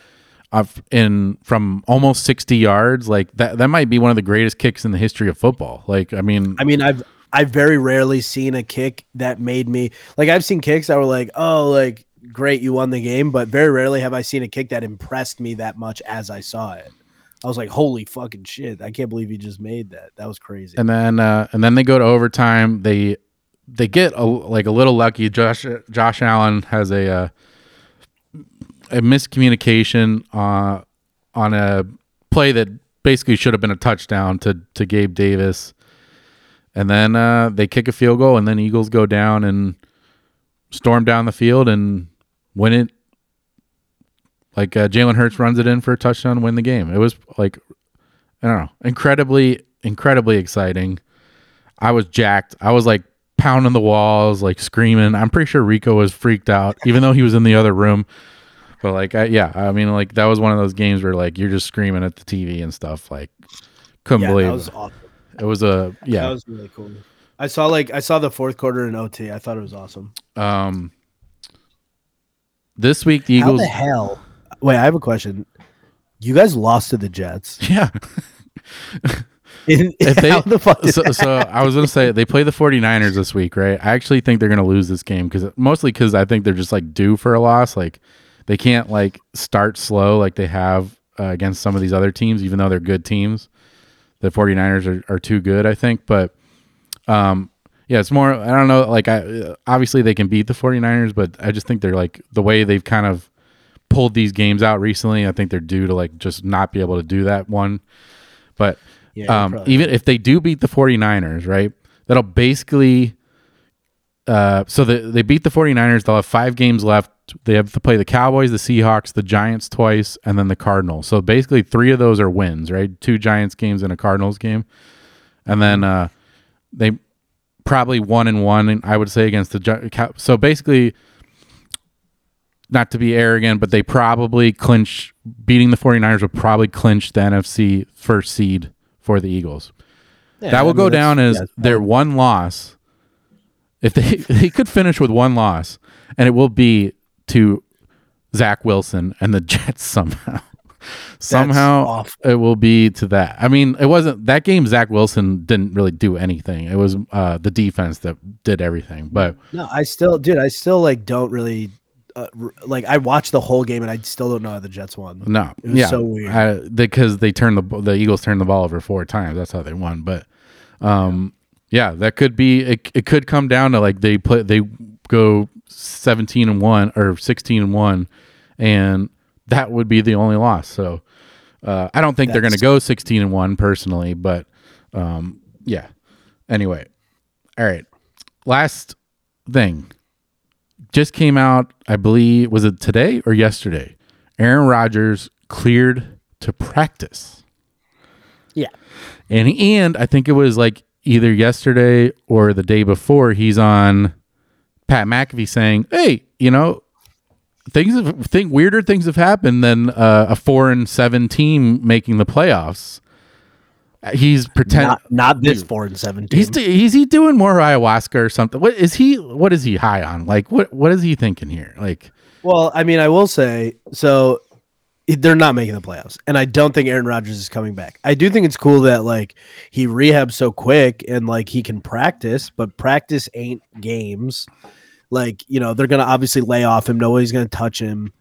I've in from almost 60 yards, like that, that might be one of the greatest kicks in the history of football. Like, I mean, I mean, I've I've very rarely seen a kick that made me like I've seen kicks that were like, oh, like great, you won the game, but very rarely have I seen a kick that impressed me that much as I saw it. I was like, holy fucking shit! I can't believe you just made that. That was crazy. and then, uh, and then they go to overtime. They, they get a, like a little lucky. Josh, Josh Allen has a, uh, a miscommunication uh, on a play that basically should have been a touchdown to to Gabe Davis, and then uh, they kick a field goal, and then Eagles go down and storm down the field and win it. Like uh, Jalen Hurts runs it in for a touchdown, win the game. It was like I don't know, incredibly incredibly exciting. I was jacked. I was like pounding the walls, like screaming. I'm pretty sure Rico was freaked out, even though he was in the other room. But like, I, yeah, I mean, like that was one of those games where like you're just screaming at the TV and stuff. Like, couldn't yeah, believe that was awesome. it was a yeah. That was really cool. I saw like I saw the fourth quarter in OT. I thought it was awesome. Um, this week the Eagles. How the hell? Wait, I have a question. You guys lost to the Jets. yeah. If they- the fuck so, so I was going to say they play the 49ers this week, right? I actually think they're going to lose this game because mostly because I think they're just like due for a loss. Like they can't like start slow like they have uh, against some of these other teams, even though they're good teams. The 49ers are, are too good, I think. But um, yeah, it's more, I don't know. Like, I obviously they can beat the 49ers, but I just think they're like the way they've kind of pulled these games out recently. I think they're due to like just not be able to do that one. But Yeah, um, even if they do beat the 49ers, right? That'll basically uh, so the, they beat the 49ers. They'll have five games left. They have to play the Cowboys, the Seahawks, the Giants twice, and then the Cardinals. So basically, three of those are wins, right? Two Giants games and a Cardinals game, and then uh, they probably one and one. I would say against the so basically, not to be arrogant, but they probably clinch beating the 49ers would probably clinch the NFC first seed for the Eagles Yeah, that I will mean, go down as yeah, their one loss. If they they could finish with one loss, and it will be to Zach Wilson and the Jets somehow. somehow it will be to that. I mean, it wasn't that game. Zach Wilson didn't really do anything. It was uh, the defense that did everything. But No, I still, dude, I still like don't really uh, r- like. I watched the whole game and I still don't know how the Jets won. no, It was yeah, so weird. Because they turned the the Eagles turned the ball over four times. That's how they won. But um, Yeah, that could be. It, it could come down to like they play. They go seventeen and one or sixteen and one, and that would be the only loss. So uh, I don't think they're going to go sixteen and one personally, but um, yeah. Anyway, all right. Last thing just came out. I believe was it today or yesterday? Aaron Rodgers cleared to practice. Yeah. And and I think it was like either yesterday or the day before he's on Pat McAfee saying, "Hey, you know, things have, think weirder things have happened than uh, a 4 and 7 team making the playoffs." He's pretend Not, not this four and seventeen. He's is he doing more ayahuasca or something? What is he? What is he high on? Like what? What is he thinking here? Like Well, I mean, I will say so. They're not making the playoffs, and I don't think Aaron Rodgers is coming back. I do think it's cool that like he rehabs so quick and like he can practice, but practice ain't games. Like you know, they're gonna obviously lay off him. Nobody's gonna touch him.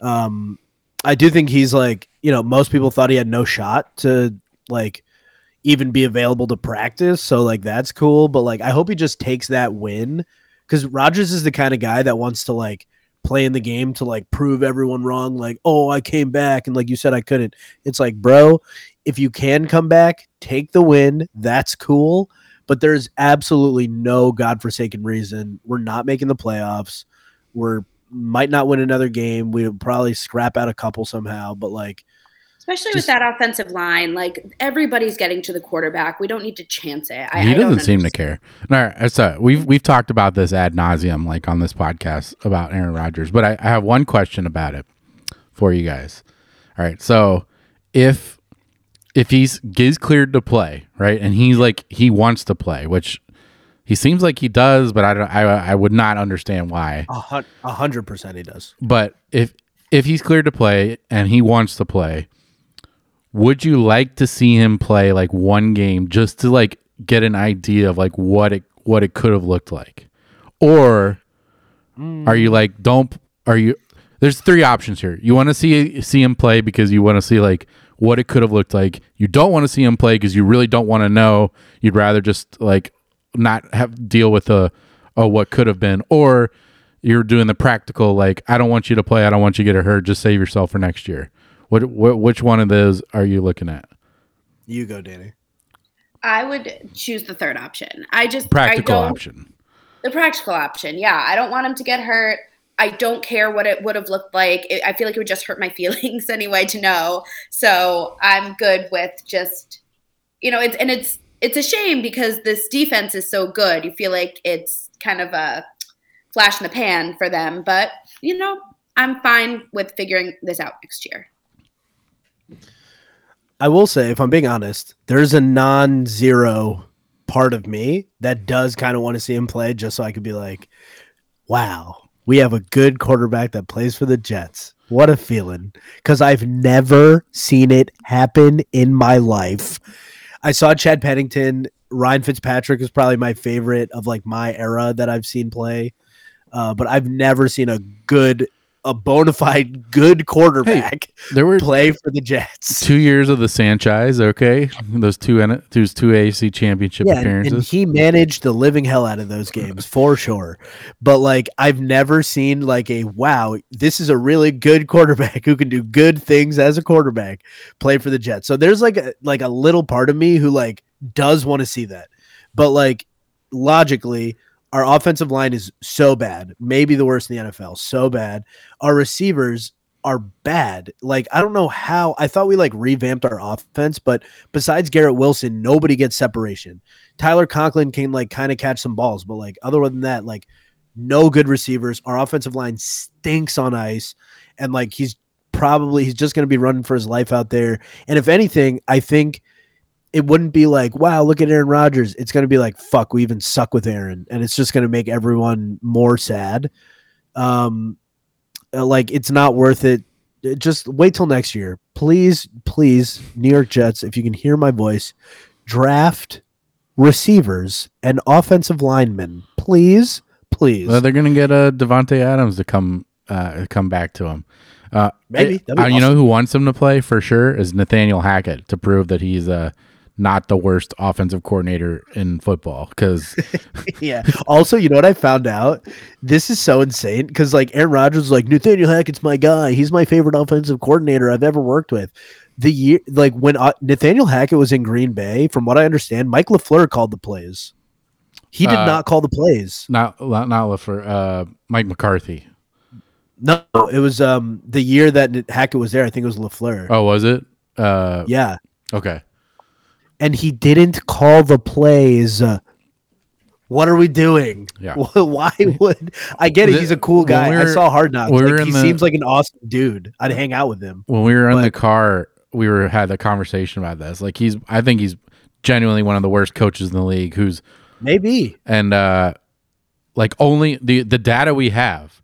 Um, I do think he's like you know most people thought he had no shot to like even be available to practice. So like that's cool, but like I hope he just takes that win because Rodgers is the kind of guy that wants to like play in the game to like prove everyone wrong. Like, oh, I came back, and like you said, I couldn't. It's like, bro, if you can come back, take the win. That's cool. But there's absolutely no godforsaken reason we're not making the playoffs. We're might not win another game. We'll probably scrap out a couple somehow, but like Especially Just- with that offensive line, like everybody's getting to the quarterback. We don't need to chance it. I, he I don't doesn't seem to care. All right, so we've we've talked about this ad nauseum, like on this podcast about Aaron Rodgers. But I, I have one question about it for you guys. All right, so if if he's he's cleared to play, right, and he's like he wants to play, which he seems like he does, but I don't. I I would not understand why. a a hundred percent he does. But if if he's cleared to play and he wants to play, would you like to see him play like one game just to like get an idea of like what it what it could have looked like? Or are you like don't are you there's three options here. You want to see see him play because you want to see like what it could have looked like. You don't want to see him play because you really don't want to know. You'd rather just like not have deal with the oh what could have been or you're doing the practical like I don't want you to play, I don't want you to get hurt, just save yourself for next year. What, what which one of those are you looking at? You go, Danny. I would choose the third option. I just Practical I don't, option. The practical option. Yeah, I don't want him to get hurt. I don't care what it would have looked like. It, I feel like it would just hurt my feelings anyway to know. So I'm good with just, you know, it's and it's it's a shame because this defense is so good. You feel like it's kind of a flash in the pan for them, but you know, I'm fine with figuring this out next year. I will say, if I'm being honest, there's a non-zero part of me that does kind of want to see him play, just so I could be like, "Wow, we have a good quarterback that plays for the Jets. What a feeling!" Because I've never seen it happen in my life. I saw Chad Pennington. Ryan Fitzpatrick is probably my favorite of like my era that I've seen play, uh, but I've never seen a good, a bona fide good quarterback There were play for the Jets. two years of the Sanchez, okay? Those two those two AFC championship Yeah, and, and he managed the living hell out of those games for sure. But like I've never seen like a wow, this is a really good quarterback who can do good things as a quarterback play for the Jets. So there's like a like a little part of me who like does want to see that. But like logically, our offensive line is so bad, maybe the worst in the NFL, so bad. Our receivers are bad. Like I don't know how I thought we like revamped our offense, but besides Garrett Wilson, nobody gets separation. Tyler Conklin can like kind of catch some balls, but like other than that, like no good receivers. Our offensive line stinks on ice, and like he's probably he's just going to be running for his life out there. And if anything, I think it wouldn't be like, wow, look at Aaron Rodgers. It's going to be like, fuck, we even suck with Aaron, and it's just going to make everyone more sad. Um, uh, like it's not worth it. Uh, Just wait till next year, please, please, New York Jets. If you can hear my voice, draft receivers and offensive linemen, please, please. Well, they're gonna get uh, Davante Adams to come uh, come back to him. Uh, Maybe. Uh, you know who wants him to play for sure is Nathaniel Hackett to prove that he's uh, not the worst offensive coordinator in football because yeah. Also, you know what I found out? This is so insane because like Aaron Rodgers was like Nathaniel Hackett's my guy. He's my favorite offensive coordinator I've ever worked with. The year like when uh, Nathaniel Hackett was in Green Bay, from what I understand, Mike Lafleur called the plays. He did Uh, not call the plays. not not not for uh, Mike McCarthy. No, it was um the year that Hackett was there. I think it was Lafleur. Oh, was it? Uh, Yeah, okay. And he didn't call the plays. What are we doing? Yeah. Why would I get it? He's a cool guy. we I saw Hard Knocks. we Like, he the- seems like an awesome dude. I'd hang out with him. When we were in the car, we were had a conversation about this. Like he's, I think he's genuinely one of the worst coaches in the league. Who's Maybe. and uh like only the the data we have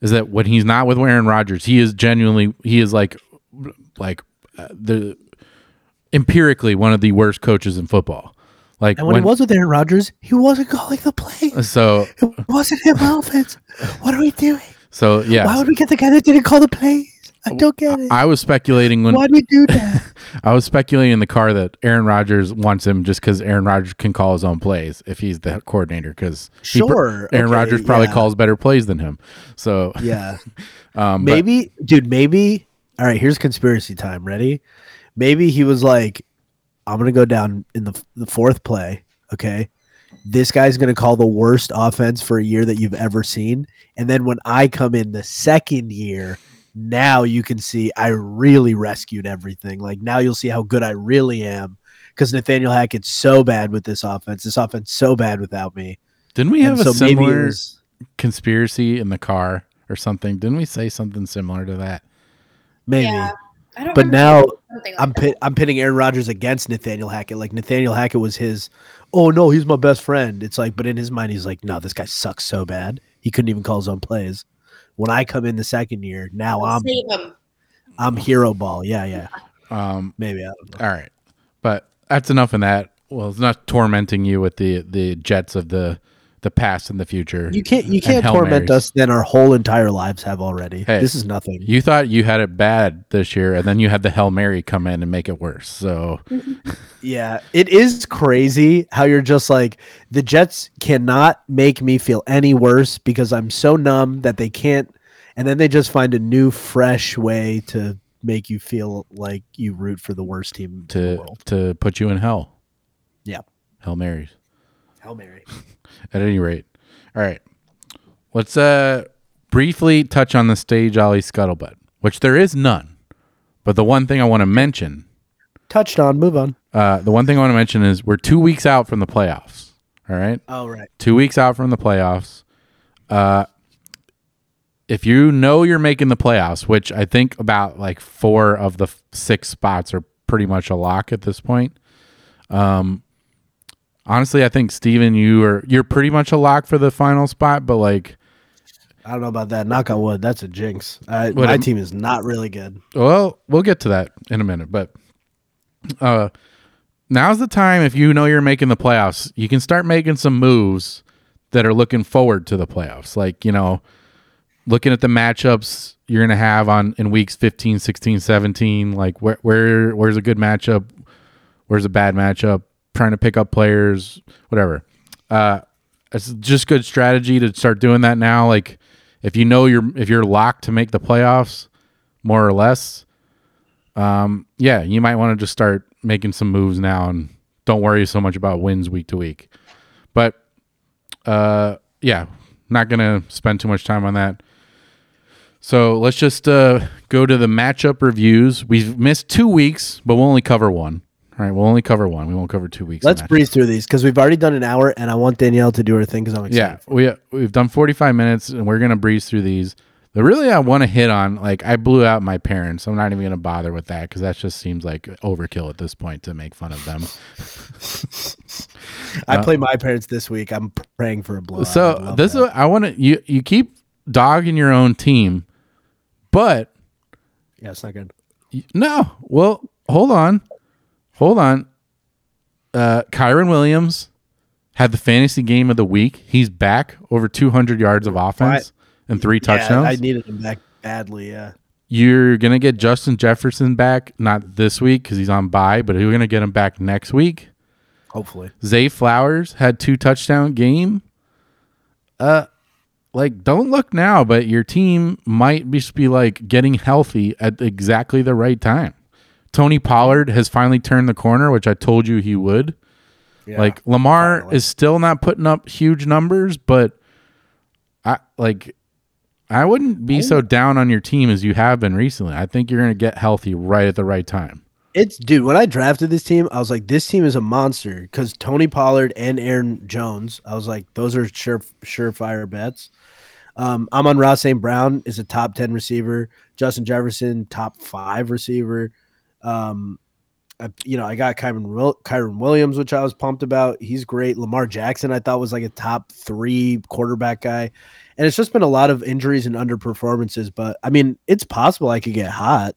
is that when he's not with Aaron Rodgers, he is genuinely he is like like uh, the empirically one of the worst coaches in football. Like And when, when, he was with Aaron Rodgers, he wasn't calling the plays. so It wasn't him offense. What are we doing? so yeah. Why would we get the guy that didn't call the plays? I don't get it. I was speculating when Why do we do that? I was speculating in the car that Aaron Rodgers wants him just because Aaron Rodgers can call his own plays if he's the coordinator. Because Sure, Aaron okay, Rodgers probably yeah. calls better plays than him. So yeah. um, but- Maybe, dude, maybe. All right, here's conspiracy time. Ready? Maybe he was like, I'm going to go down in the, the fourth play. Okay. This guy's going to call the worst offense for a year that you've ever seen. And then when I come in the second year, now you can see I really rescued everything. Like now you'll see how good I really am. Because Nathaniel Hackett's so bad with this offense. This offense so bad without me. didn't we have And a so similar was- conspiracy in the car or something? Didn't we say something similar to that? maybe. Yeah. I don't But now like I'm that. pit, I'm pitting Aaron Rodgers against Nathaniel Hackett. Like Nathaniel Hackett was his. Oh no, he's my best friend. It's like, but in his mind, he's like, no, this guy sucks so bad. He couldn't even call his own plays. When I come in the second year, now I'm I'm hero ball. Yeah, yeah, Um, maybe. I don't know. all right, but that's enough in that. Well, it's not tormenting you with the the Jets of the the past and the future. You can't you can't torment Marys. us than our whole entire lives have already. Hey. this is nothing. You thought you had it bad this year, and then you had the Hail Mary come in and make it worse. So Yeah, it is crazy how you're just like the Jets cannot make me feel any worse because I'm so numb that they can't, and then they just find a new, fresh way to make you feel like you root for the worst team in the to world. to put you in hell. Yeah, Hail Marys. Hail Mary. At any rate, all right. Let's uh briefly touch on the stage Ollie scuttlebutt, which there is none. But the one thing I want to mention, Touched on. Move on. uh, the one thing I want to mention is we're two weeks out from the playoffs. All right. All right. two weeks out from the playoffs. Uh, if you know you're making the playoffs, which I think about like four of the f- six spots are pretty much a lock at this point. Um, honestly, I think Steven, you are you're pretty much a lock for the final spot, but like, I don't know about that. Knock on wood. That's a jinx. What my am- team is not really good. well, we'll get to that in a minute, but uh, now's the time if you know you're making the playoffs, you can start making some moves that are looking forward to the playoffs. Like, you know, looking at the matchups you're going to have on in weeks 15, 16, 17, like where where where's a good matchup, where's a bad matchup, trying to pick up players, whatever. Uh it's just good strategy to start doing that now like if you know you're if you're locked to make the playoffs more or less um yeah, you might want to just start making some moves now and don't worry so much about wins week to week. But uh yeah, not to spend too much time on that. So let's just uh, go to the matchup reviews. We've missed two weeks, but we'll only cover one. All right, we'll only cover one. We won't cover two weeks. Let's breeze through these because we've already done an hour, and I want Danielle to do her thing because I'm excited. Yeah, we we've done 45 minutes, and we're gonna breeze through these. The really I want to hit on, like I blew out my parents. I'm not even gonna bother with that because that just seems like overkill at this point to make fun of them. I play uh, my parents this week. I'm praying for a blowout. So this is what I want to you you keep dogging your own team, but yeah, it's not good. No. Well, hold on. Hold on. Uh Kyren Williams had the fantasy game of the week. He's back over 200 yards of offense and three touchdowns. Yeah, I needed him back badly. Yeah. you're gonna get Justin Jefferson back, not this week because he's on bye, but you're gonna get him back next week. Hopefully. Zay Flowers had two touchdown game. Uh, like don't look now, but your team might just be like getting healthy at exactly the right time. Tony Pollard has finally turned the corner, which I told you he would. Yeah. like Lamar finally. is still not putting up huge numbers, but I like I wouldn't be so down on your team as you have been recently. I think you're going to get healthy right at the right time. It's dude. When I drafted this team, I was like, this team is a monster because Tony Pollard and Aaron Jones. I was like, those are sure surefire bets. Um, Amon-Ra St. Brown is a top ten receiver. Justin Jefferson, top five receiver. Um, I, you know, I got Kyren, Will- Kyren Williams, which I was pumped about. He's great. Lamar Jackson, I thought was like a top three quarterback guy. And it's just been a lot of injuries and underperformances. But I mean, it's possible I could get hot.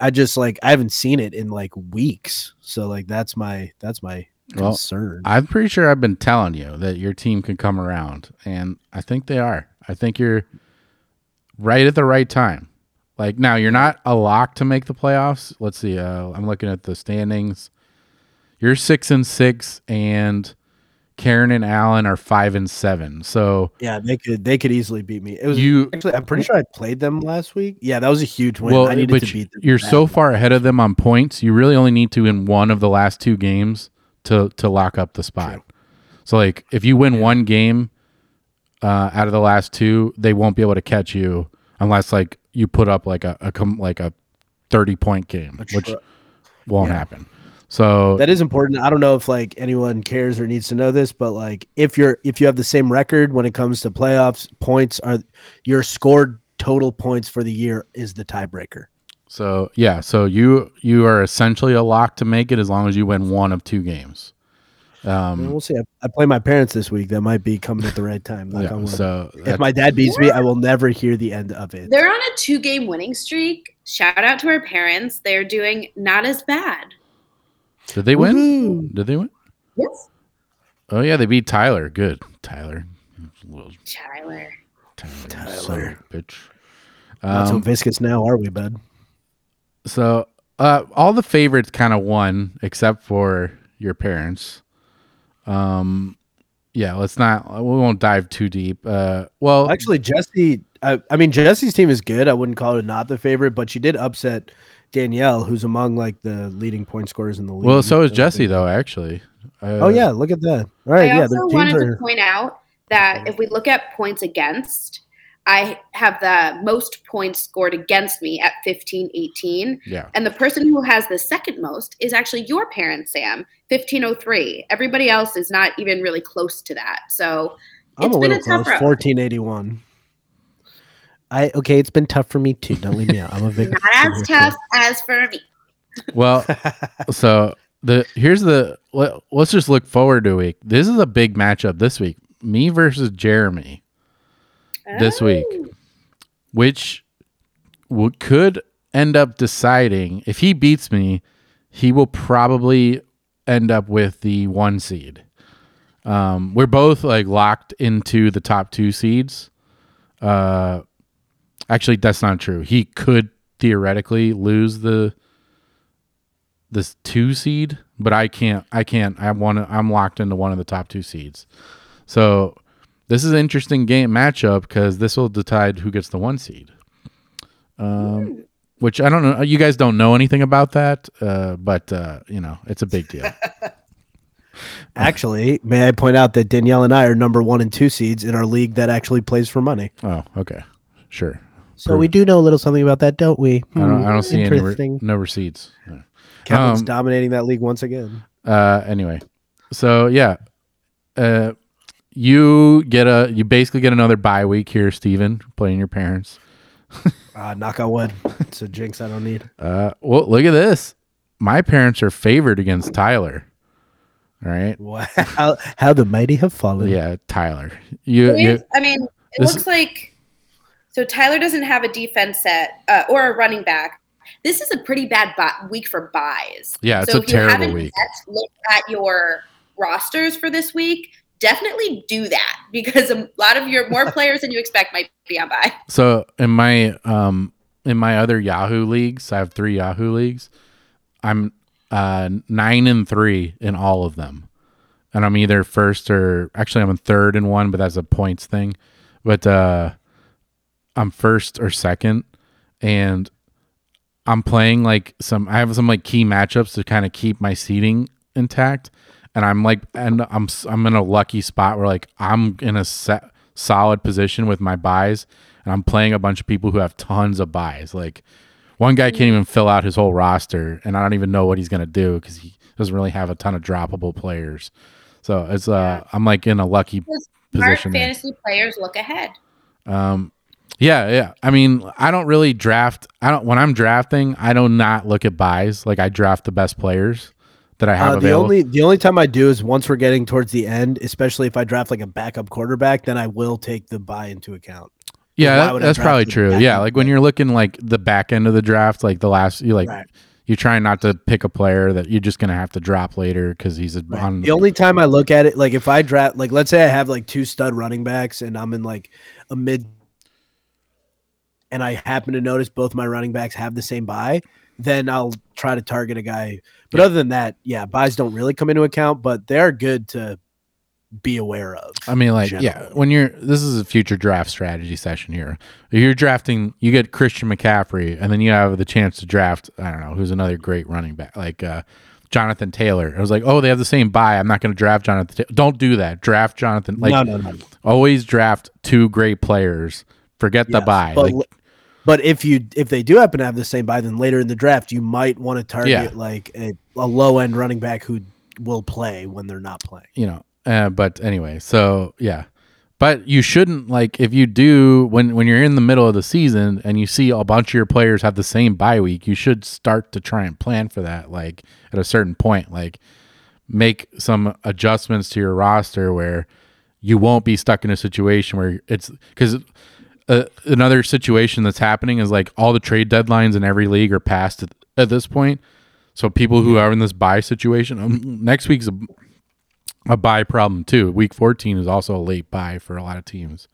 I just like I haven't seen it in like weeks. So like that's my that's my Well, concern. I'm pretty sure I've been telling you that your team can come around, and I think they are. I think you're right at the right time. Like now, you're not a lock to make the playoffs. Let's see. Uh, I'm looking at the standings. You're six and six, and Karen and Allen are five and seven. So yeah, they could they could easily beat me. It was you, actually I'm pretty sure I played them last week. Yeah, that was a huge win. well, I needed but to beat them. you're so far ahead of them on points. You really only need to win one of the last two games to to lock up the spot. So like if you win one game uh, out of the last two, they won't be able to catch you unless like you put up like a, a com- like a thirty point game, A which won't yeah. happen. So that is important. I don't know if like anyone cares or needs to know this, but like if you're if you have the same record when it comes to playoffs, points are your scored total points for the year is the tiebreaker. so yeah, so you you are essentially a lock to make it as long as you win one of two games. And Um, we'll see. I, I play my parents this week. That might be coming at the right time. knock yeah, on wood. so if my dad beats me, I will never hear the end of it. They're on a two game winning streak. Shout out to our parents. They're doing not as bad. did they win? Woohoo. Did they win? Yes. Oh yeah, they beat Tyler. Good, Tyler. Tyler. Tyler, Tyler. son of a bitch. Not so Um, viscous now, are we, bud? so uh, all the favorites kind of won except for your parents. Um, yeah, let's not. We won't dive too deep. Uh, well, Actually, Jesse. I, I mean, Jesse's team is good. I wouldn't call it not the favorite, but she did upset Danielle, who's among like the leading point scorers in the league. well, so is Jesse though. Actually. Uh, Oh yeah, look at that. All right, I yeah, also their wanted teams to point out that if we look at points against, I have the most points scored against me at 15 18. Yeah. And the person who has the second most is actually your parent, Sam, 1503. Everybody else is not even really close to that. So I'm it's a been little a tough close. Fourteen eighty one. I okay. It's been tough for me too. Don't leave me out. I'm a big. Not as tough as for me. Well, so the here's the let, let's just look forward to a week. This is a big matchup this week. Me versus Jeremy. This week. Oh. which w- could end up deciding if he beats me, he will probably end up with the one seed. Um, we're both like locked into the top two seeds. Uh, actually, that's not true. He could theoretically lose the this two seed, but I can't. I can't. I want. I'm locked into one of the top two seeds. So this is an interesting game matchup because this will decide who gets the one seed. Um, which I don't know. You guys don't know anything about that, uh, but uh, you know it's a big deal. Actually, may I point out that Danielle and I are number one and two seeds in our league that actually plays for money. oh, okay, sure. So we do know a little something about that, don't we? I don't. I don't see any re- no receipts. Yeah. Kevin's um, dominating that league once again. Uh, anyway, so yeah, uh, you get a you basically get another bye week here, Steven, playing your parents. Uh, knock on wood. It's a jinx I don't need. Uh, well, look at this. My parents are favored against Tyler. All right. Wow. How, how the mighty have fallen. Yeah, Tyler. You, It you I mean, it this- looks like so Tyler doesn't have a defense set uh, or a running back. This is a pretty bad bu- week for byes. yeah, it's so a if you terrible haven't week. yet looked at your rosters for this week, definitely do that because a lot of your more players than you expect might be on bye. So in my um in my other Yahoo leagues, I have three Yahoo leagues. I'm uh, nine and three in all of them, and I'm either first or actually I'm in third in one, but that's a points thing. But uh, I'm first or second, and I'm playing like some. I have some like key matchups to kind of keep my seating intact, and I'm like, and I'm I'm in a lucky spot where like I'm in a set solid position with my byes, and I'm playing a bunch of people who have tons of byes. Like one guy can't even fill out his whole roster, and I don't even know what he's gonna do because he doesn't really have a ton of droppable players. So it's uh, I'm like in a lucky position. there. fantasy players look ahead. Um, yeah, yeah. I mean, I don't really draft. I don't when I'm drafting. I don't not look at byes. Like I draft the best players that I have Uh, the available. only the only time I do is once we're getting towards the end, especially if I draft like a backup quarterback, then I will take the bye into account. yeah, that- that's probably true. Yeah, like when you're looking like the back end of the draft, like the last, you like Right. you're trying not to pick a player that you're just gonna have to drop later because he's a, Right. on. The only time I look at it, like if I draft, like let's say I have like two stud running backs and I'm in like a mid, and I happen to notice both my running backs have the same bye, then I'll try to target a guy. But Yeah. other than that, yeah, byes don't really come into account, but they're good to be aware of. I mean, like, yeah, when you're this is a future draft strategy session here. You're drafting, you get Christian McCaffrey, and then you have the chance to draft. I don't know who's another great running back, like uh, Jonathan Taylor. I was like, oh, they have the same bye. I'm not going to draft Jonathan. Ta- Don't do that. Draft Jonathan. Like, no, no, no. always draft two great players. Forget the bye. But, Like, but if you if they do happen to have the same bye, then later in the draft you might want to target Yeah. like a, a low end running back who will play when they're not playing. you know uh, but anyway so yeah but you shouldn't like if you do when when you're in the middle of the season and you see a bunch of your players have the same bye week you should start to try and plan for that like at a certain point like make some adjustments to your roster where you won't be stuck in a situation where it's because uh, another situation that's happening is like all the trade deadlines in every league are passed at, at this point so people who are in this bye situation um, next week's a, a bye problem too. Week 14 is also a late bye for a lot of teams.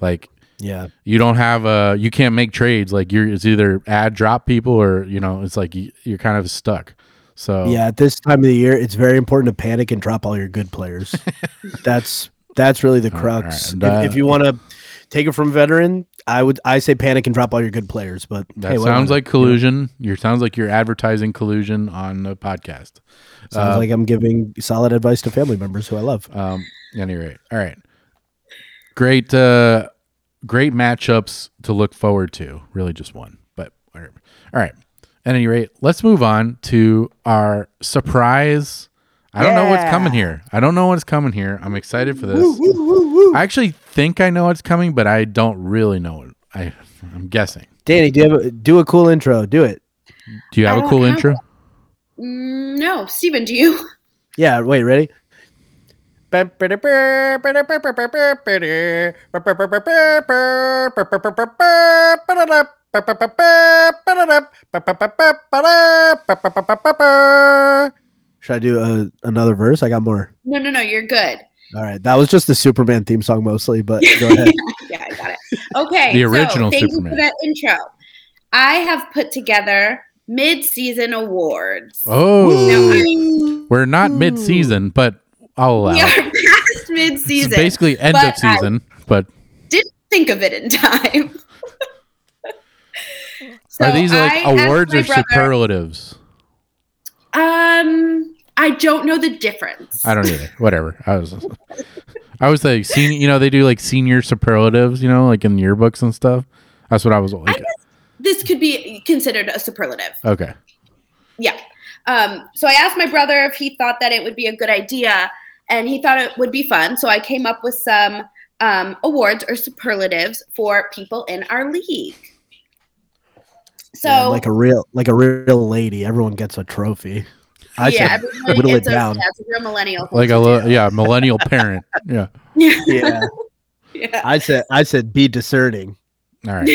Like Yeah. you don't have a you can't make trades like you're it's either add drop people or you know it's like you, you're kind of stuck. So Yeah, at this time of the year, it's very important to panic and drop all your good players. that's that's really the crux. right, and, if, uh, if you want to take it from veteran, I would I say panic and drop all your good players. But that hey, sounds like collusion. Your sounds like you're advertising collusion on a podcast. sounds uh, like I'm giving solid advice to family members who I love. Um, at any rate, all right. Great, uh, great matchups to look forward to. Really, just one, but whatever. All right. At any rate, let's move on to our surprise. I don't know what's coming here. I don't know what's coming here. I'm excited for this. I actually think I know what's coming, but I don't really know it. I, I'm guessing. Danny, do you have a, do a cool intro? Do it. Do you have I a don't cool have intro? No, Steven, do you? Yeah. Wait. Ready? Should I do a, another verse? I got more. No, no, no, you're good. All right, that was just the Superman theme song mostly, but go ahead. yeah, I got it. Okay. The so original thank Superman. you for that intro. I have put together mid-season awards. Oh, I- we're not mid-season, but I'll allow we it. are past mid-season. It's basically end of season, but didn't think of it in time. So are these like I awards or brother- superlatives? Um, I don't know the difference. I don't either. Whatever. I was, I was like senior. You know, they do like senior superlatives. You know, like in yearbooks and stuff. That's what I was like. This could be considered a superlative. Okay. Yeah. Um, so I asked my brother if he thought that it would be a good idea, and he thought it would be fun. So I came up with some um, awards or superlatives for people in our league. So Yeah, like a real like a real lady, everyone gets a trophy. I yeah, said everybody- whittle it it's a, down. yeah, it's a real millennial. Like to a do. yeah millennial parent. Yeah. yeah. yeah. I said I said be discerning, All right.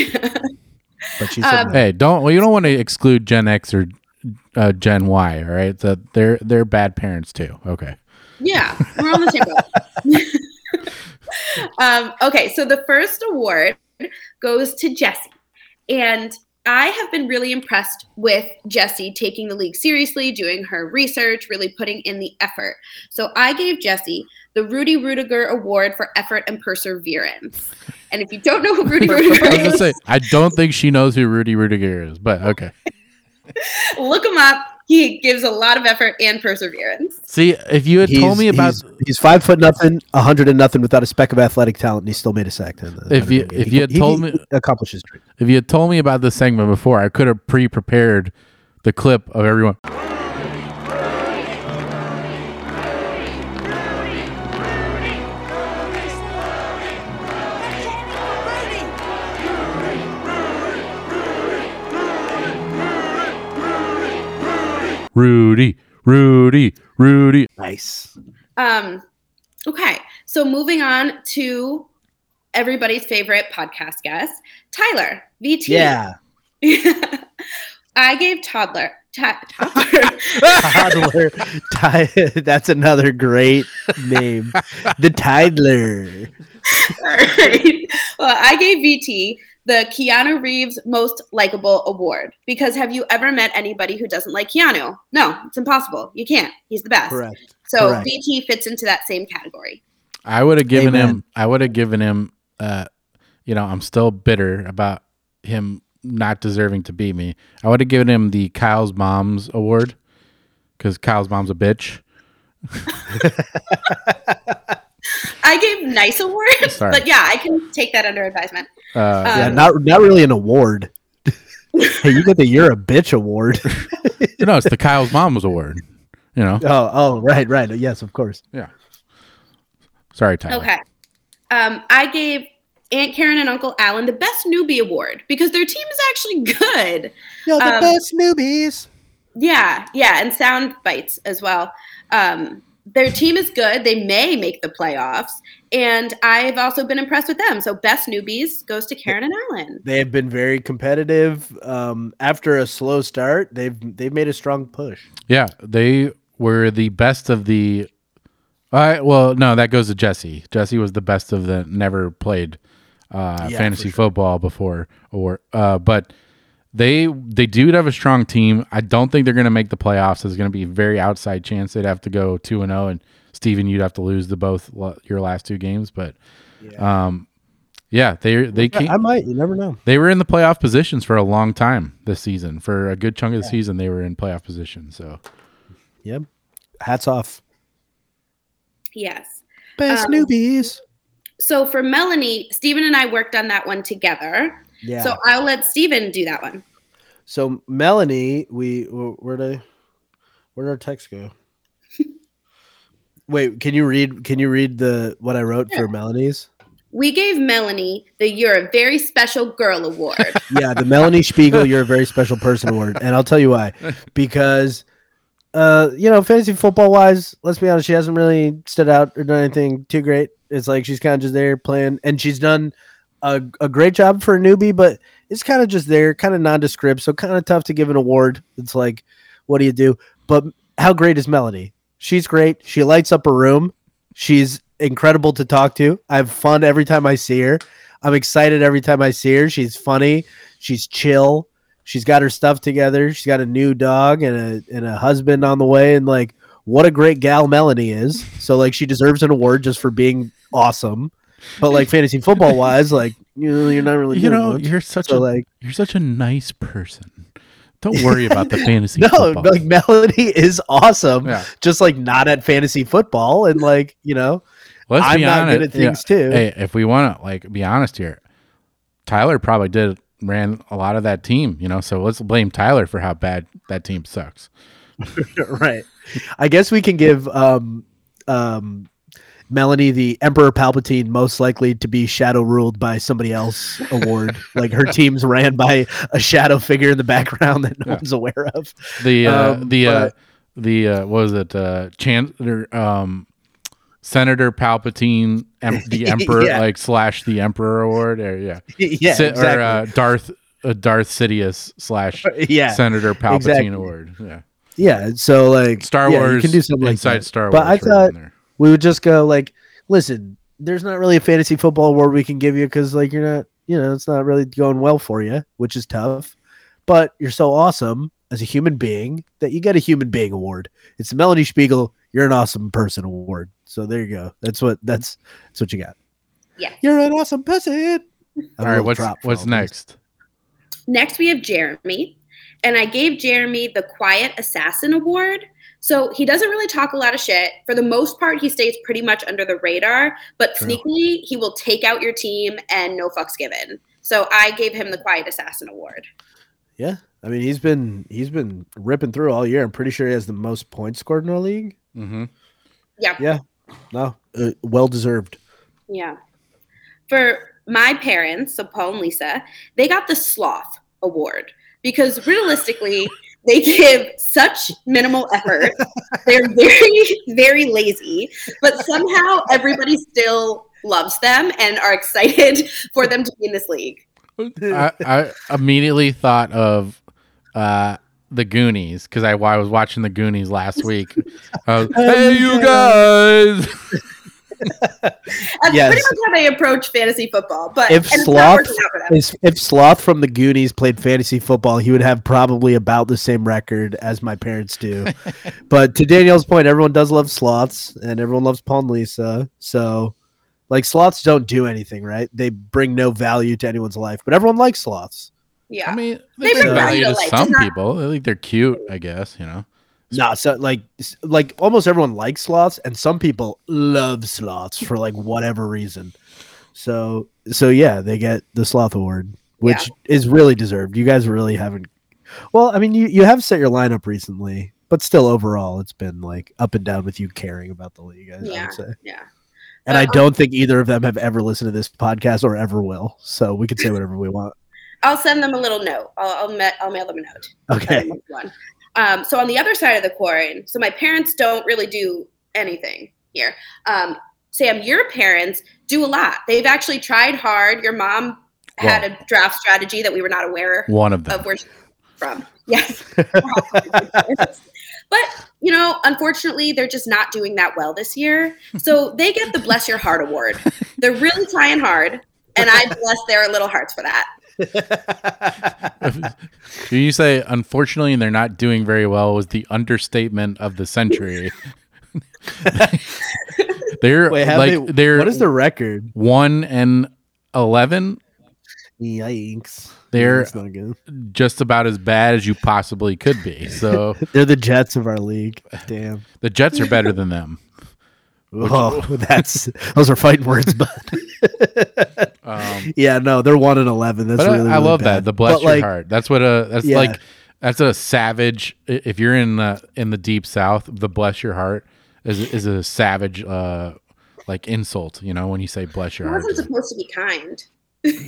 but she said Um, no. Hey, don't. Well, you don't want to exclude Gen X or uh, Gen Y. All right. That they're they're bad parents too. Okay. Yeah, we're on the same boat. um, okay, so the first award goes to Jesse. And I have been really impressed with Jessie taking the league seriously, doing her research, really putting in the effort. So I gave Jessie the Rudy Ruettiger Award for effort and perseverance. And if you don't know who Rudy Ruettiger I is, say I don't think she knows who Rudy Ruettiger is, but okay. look him up. He gives a lot of effort and perseverance. See, if you had told me about he's, he's five foot nothing, a hundred and nothing without a speck of athletic talent, and he still made a sack. the- If you- if He- you had he- told he me- accomplishes dream. if you had told me about this segment before, I could have pre-prepared the clip of everyone. Rudy, Rudy, Rudy. Nice. Um, okay, so moving on to everybody's favorite podcast guest, Tyler VT. Yeah. I gave toddler. To- toddler. Toddler. Ty- that's another great name. The Tidler. All right. Well, I gave VT the Keanu Reeves Most Likable Award because have you ever met anybody who doesn't like Keanu? No, it's impossible. You can't. He's the best. Correct. So Correct. VT fits into that same category. I would have given Amen. him. I would have given him. Uh, you know, I'm still bitter about him not deserving to beat me. I would have given him the Kyle's mom's award because Kyle's mom's a bitch. I gave nice awards, Sorry. but yeah, I can take that under advisement. Uh, Yeah, Um, not not really an award. hey, you get the "You're a Bitch" award. you no, it's the Kyle's mom's award. You know. oh, oh, right, right. Yes, of course. Yeah. Sorry, Tyler. Okay. Um, I gave Aunt Karen and Uncle Alan the best newbie award because their team is actually good. You're the Um, best newbies. Yeah, yeah, and sound bites as well. Um, their team is good. They may make the playoffs, and I've also been impressed with them. So best newbies goes to Karen and Alan. They have been very competitive. Um, after a slow start, they've they've made a strong push. Yeah, they were the best of the. I well, no, that goes to Jesse. Jesse was the best of the never played uh, Yeah, fantasy sure. football before, or uh, but they they do have a strong team. I don't think they're going to make the playoffs. There's going to be a very outside chance they'd have to go two and zero, and Steven, you'd have to lose the both your last two games. But um, yeah, they they Yeah, came, I might. You never know. they were in the playoff positions for a long time this season. For a good chunk of the season, they were in playoff position. So Yep. Hats off. Yes. Best Um, newbies. So for Melanie, Stephen and I worked on that one together. Yeah. So I'll let Stephen do that one. So Melanie, we where'd I where'd our text go? Wait, can you read can you read the what I wrote for Melanie's? We gave Melanie the You're a Very Special Girl Award. Yeah, the Melanie Spiegel, you're a very special person award. And I'll tell you why. Because uh, you know, fantasy football wise, let's be honest, she hasn't really stood out or done anything too great. It's like she's kind of just there playing and she's done a, a great job for a newbie, but it's kind of just there, kind of nondescript, so kind of tough to give an award. It's like, what do you do? But how great is Melody? She's great. She lights up a room. She's incredible to talk to. I have fun every time I see her. I'm excited every time I see her. She's funny. She's chill. She's got her stuff together. She's got a new dog and a and a husband on the way. And like, what a great gal Melanie is. So like, she deserves an award just for being awesome. But like fantasy football wise, like you know, you're not really you know, much. you're such so a like you're such a nice person. Don't worry about the fantasy no, football. like Melody is awesome. Yeah. Just like not at fantasy football and like you know, Let's I'm not honest. good at things yeah. too. Hey, if we want to like be honest here, Tyler probably did ran a lot of that team. You know, so let's blame Tyler for how bad that team sucks. right. I guess we can give um um Melanie the Emperor Palpatine most likely to be shadow ruled by somebody else award. like her team's ran by a shadow figure in the background that no Yeah. one's aware of. The uh, Um, the uh, the uh, what was it? Uh, Chancellor um, Senator Palpatine, em- the Emperor, Yeah. like slash the Emperor Award, or yeah, yeah, Si- exactly. or uh, Darth uh, Darth Sidious slash yeah. Senator Palpatine exactly. Award. Yeah, Yeah, so like Star yeah, you Wars can do something like inside that. Star Wars. But I right thought- in there. We would just go like, listen, there's not really a fantasy football award we can give you because like you're not, you know, it's not really going well for you, which is tough. but you're so awesome as a human being that you get a human being award. It's the Melanie Spiegel You're an Awesome Person award. So there you go. That's what that's that's what you got. Yeah. You're an awesome person. All right, what's what's next? Next, we have Jeremy. And I gave Jeremy the Quiet Assassin Award. So he doesn't really talk a lot of shit. For the most part, he stays pretty much under the radar, but True. sneakily, he will take out your team and no fucks given. So I gave him the Quiet Assassin Award. Yeah. I mean, he's been he's been ripping through all year. I'm pretty sure he has the most points scored in our league. Mm-hmm. Yeah. Yeah. No, uh, well deserved. Yeah. For my parents, so Paul and Lisa, they got the Sloth Award because realistically, they give such minimal effort. They're very, very lazy, but somehow everybody still loves them and are excited for them to be in this league. I, I immediately thought of uh, the Goonies because I, I was watching the Goonies last week. I was, hey, you guys! That's Yes. pretty much how they approach fantasy football. But If and it's not Sloth working out for them. If, if Sloth from the Goonies played fantasy football, he would have probably about the same record as my parents do. but to Danielle's point, everyone does love sloths, and everyone loves Paul and Lisa. So, like, sloths don't do anything, right? They bring no value to anyone's life, but everyone likes sloths. Yeah. I mean, They they bring bring value value to to life, some just not- people. I think they're cute, I guess, you know. No, so like, like almost everyone likes sloths, and some people love sloths for like whatever reason. So, so yeah, they get the sloth award, which is really deserved. You guys really haven't. Well, I mean, you you have set your lineup recently, but still, overall, it's been like up and down with you caring about the league. I, I Yeah. would say, Yeah. and I Uh, don't think either of them have ever listened to this podcast or ever will. So we can say whatever we want. I'll send them a little note. I'll, I'll, ma- I'll mail them a note. Okay. One. Um, so on the other side of the coin, so my parents don't really do anything here. Um, Sam, your parents do a lot. They've actually tried hard. Your mom had a draft strategy that we were not aware of One of them. of where she's from. Yes. but, you know, unfortunately, they're just not doing that well this year. So they get the Bless Your Heart Award. They're really trying hard, and I bless their little hearts for that. You say, unfortunately, and they're not doing very well was the understatement of the century. they're Wait, like they, they're what is the record? one and eleven, Yikes! They're- That's not good. just about as bad as you possibly could be. So They're the Jets of our league. Damn. the Jets are better than them. Oh, that's those are fighting words, but Um, yeah, no, they're one and eleven. That's but I- really, I, really love bad. that the bless But, your like, heart. That's what a that's Yeah. like that's a savage. If you're in the in the deep south, the bless your heart is is a savage uh like insult. You know when you say bless your It heart. wasn't supposed to be kind.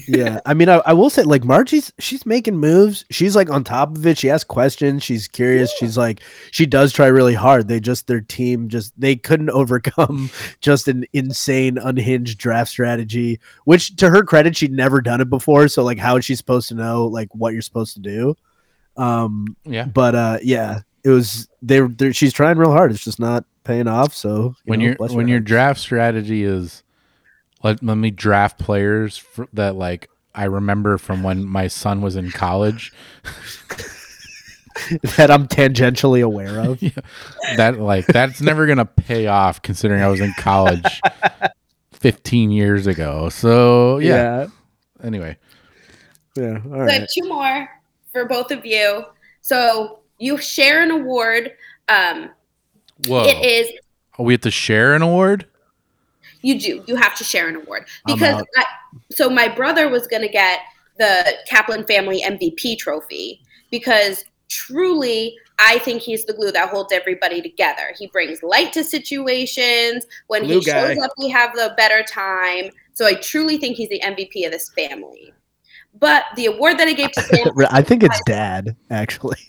Yeah, I mean, I, I will say, like Margie's, she's making moves. She's like on top of it. She asks questions. She's curious. She's like, she does try really hard. They just their team just they couldn't overcome just an insane unhinged draft strategy. Which, to her credit, she'd never done it before. So, like, how is she supposed to know like what you're supposed to do? Um, Yeah. but uh, yeah, it was they're, they're she's trying real hard. It's just not paying off. So you when know, your when her your draft strategy is let, let me draft players for, that like I remember from when my son was in college. that I'm tangentially aware of. that like that's never gonna pay off considering I was in college 15 years ago. So yeah. Anyway, yeah. All So I have two more for both of you. So you share an award. Um, whoa, It is Are we have to share an award. You do you have to share an award because. I, so my brother was going to get the Kaplan family MVP trophy because truly I think he's the glue that holds everybody together. He brings light to situations. When Glue he guy. shows up, we have the better time. So I truly think he's the MVP of this family. But the award that I gave to Sam, I think it's dad, actually.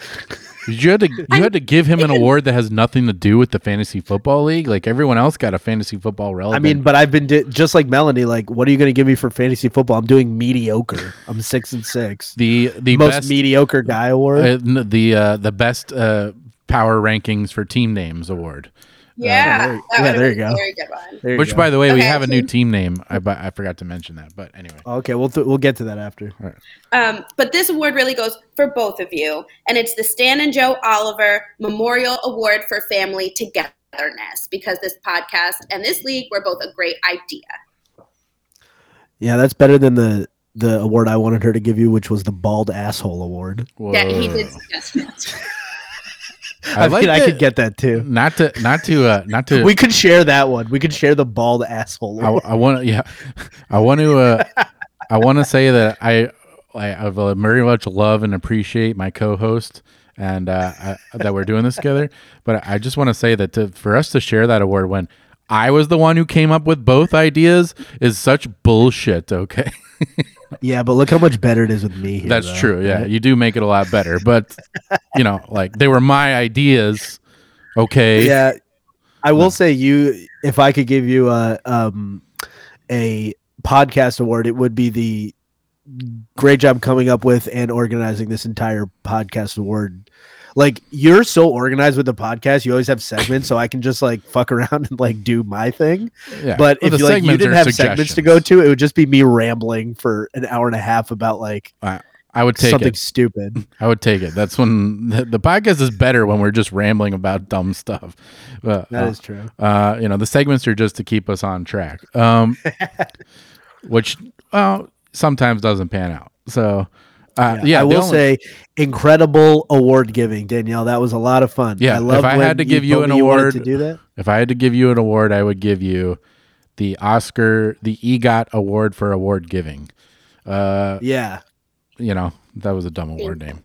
You had to you had to give him an award that has nothing to do with the fantasy football league. Like everyone else got a fantasy football I mean, but I've been di- just like Melanie. Like, what are you going to give me for fantasy football? I'm doing mediocre. I'm six and six. the the Most best mediocre guy award. uh, the uh, the best uh, power rankings for team names award. Yeah, there- yeah, there you go. Very good one. There you Which, go. by the way, we Okay, have a new team name. I I forgot to mention that. But anyway, okay, we'll th- we'll get to that after. Um, but this award really goes for both of you, and it's the Stan and Joe Oliver Memorial Award for Family Togetherness because this podcast and this league were both a great idea. Yeah, that's better than the the award I wanted her to give you, which was the bald asshole award. Yeah, he did suggest that. I, I, like mean, I could get that too. not to not to uh, not to. We could share that one. We could share the bald asshole. I. I want to yeah, I want to uh, I want to say that I I, I very much love and appreciate my co-host and uh, I, that we're doing this together. But I just want to say that to, for us to share that award when I was the one who came up with both ideas is such bullshit. Okay, Yeah, but look how much better it is with me. Here, that's though. true. Yeah, you do make it a lot better. But you know, like they were my ideas. Okay. Yeah, I will say you. If I could give you a um a podcast award, it would be the great job coming up with and organizing this entire podcast award. Like you're so organized with the podcast, you always have segments, so I can just like fuck around and like do my thing. Yeah. But Well, if you, like, you didn't have segments to go to, it would just be me rambling for an hour and a half about like I would take something it. stupid. I would take it. That's when the, the podcast is better when we're just rambling about dumb stuff. But, That uh, is true. uh, you know, the segments are just to keep us on track, um, which well sometimes doesn't pan out. So, uh, yeah, I will only- say, incredible award giving, Danielle. That was a lot of fun. Yeah, I if love I had to give you told an me wanted award- to do that. if I had to give you an award, I would give you the Oscar, the EGOT Award for award giving. Uh, Yeah, you know, that was a dumb award name.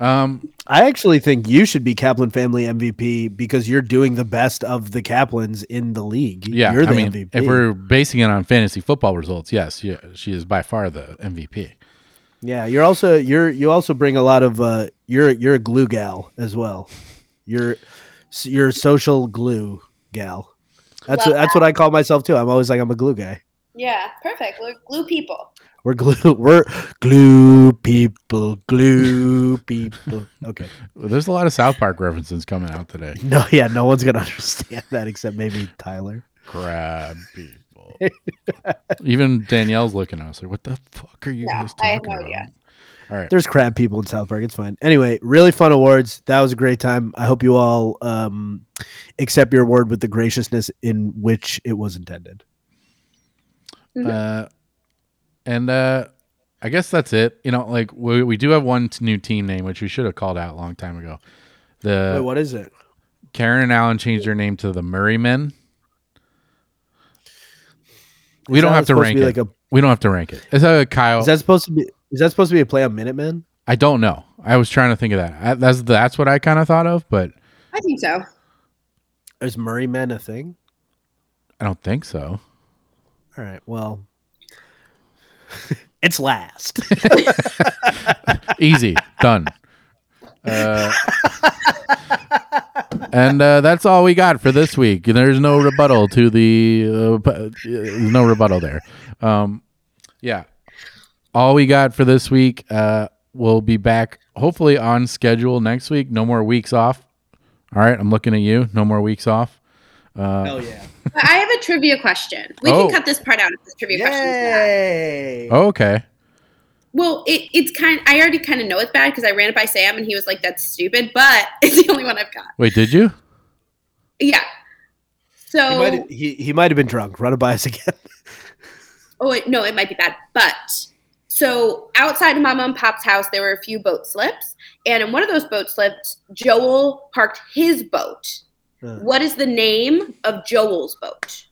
Um, I actually think you should be Kaplan Family MVP because you're doing the best of the Kaplans in the league. yeah, you're the I mean, MVP. if we're basing it on fantasy football results, yes, yeah, she is by far the MVP. Yeah, you're also you're you also bring a lot of uh you're you're a glue gal as well. You're you're a social glue gal. That's Love that's what I call myself too. I'm always like I'm a glue guy. Yeah, perfect. We're glue people. We're glue. We're glue people. Glue people. Okay. Well, There's a lot of South Park references coming out today. No, yeah, no one's gonna understand that except maybe Tyler. Crab people. Even Danielle's looking at us like, "What the fuck are you Yeah, guys I have talking no about?" idea. All right, There's crab people in South Park. It's fine. Anyway, really fun awards. That was a great time. I hope you all um, accept your award with the graciousness in which it was intended. uh, and uh, I guess that's it. You know, like we we do have one new team name which we should have called out a long time ago. The Wait, what is it? Karen and Allen changed their name to the Murray Men. We don't have to supposed rank be it. Like a, we don't have to rank it. Is that a Kyle? is that supposed to be? Is that supposed to be a play on Minutemen? I don't know. I was trying to think of that. I, that's that's what I kind of thought of, but I think so. Is Murray Men a thing? I don't think so. All right. Well, it's last. Easy, done. Uh, and uh, that's all we got for this week. There's no rebuttal to the uh, uh, there's no rebuttal there. Um, yeah, all we got for this week. Uh, we'll be back hopefully on schedule next week. No more weeks off. All right, I'm looking at you. No more weeks off. Uh, Hell yeah! I have a trivia question. We Oh. can cut this part out if this trivia question. Yay! okay. Well, it, it's kind. I already kind of know it's bad because I ran it by Sam and he was like, "That's stupid," but it's the only one I've got. Wait, did you? Yeah. He So, might he, he might have been drunk. Run it by us again. oh wait, no, it might be bad. But so outside of Mama and Pop's house, there were a few boat slips, and in one of those boat slips, Joel parked his boat. Uh. What is the name of Joel's boat?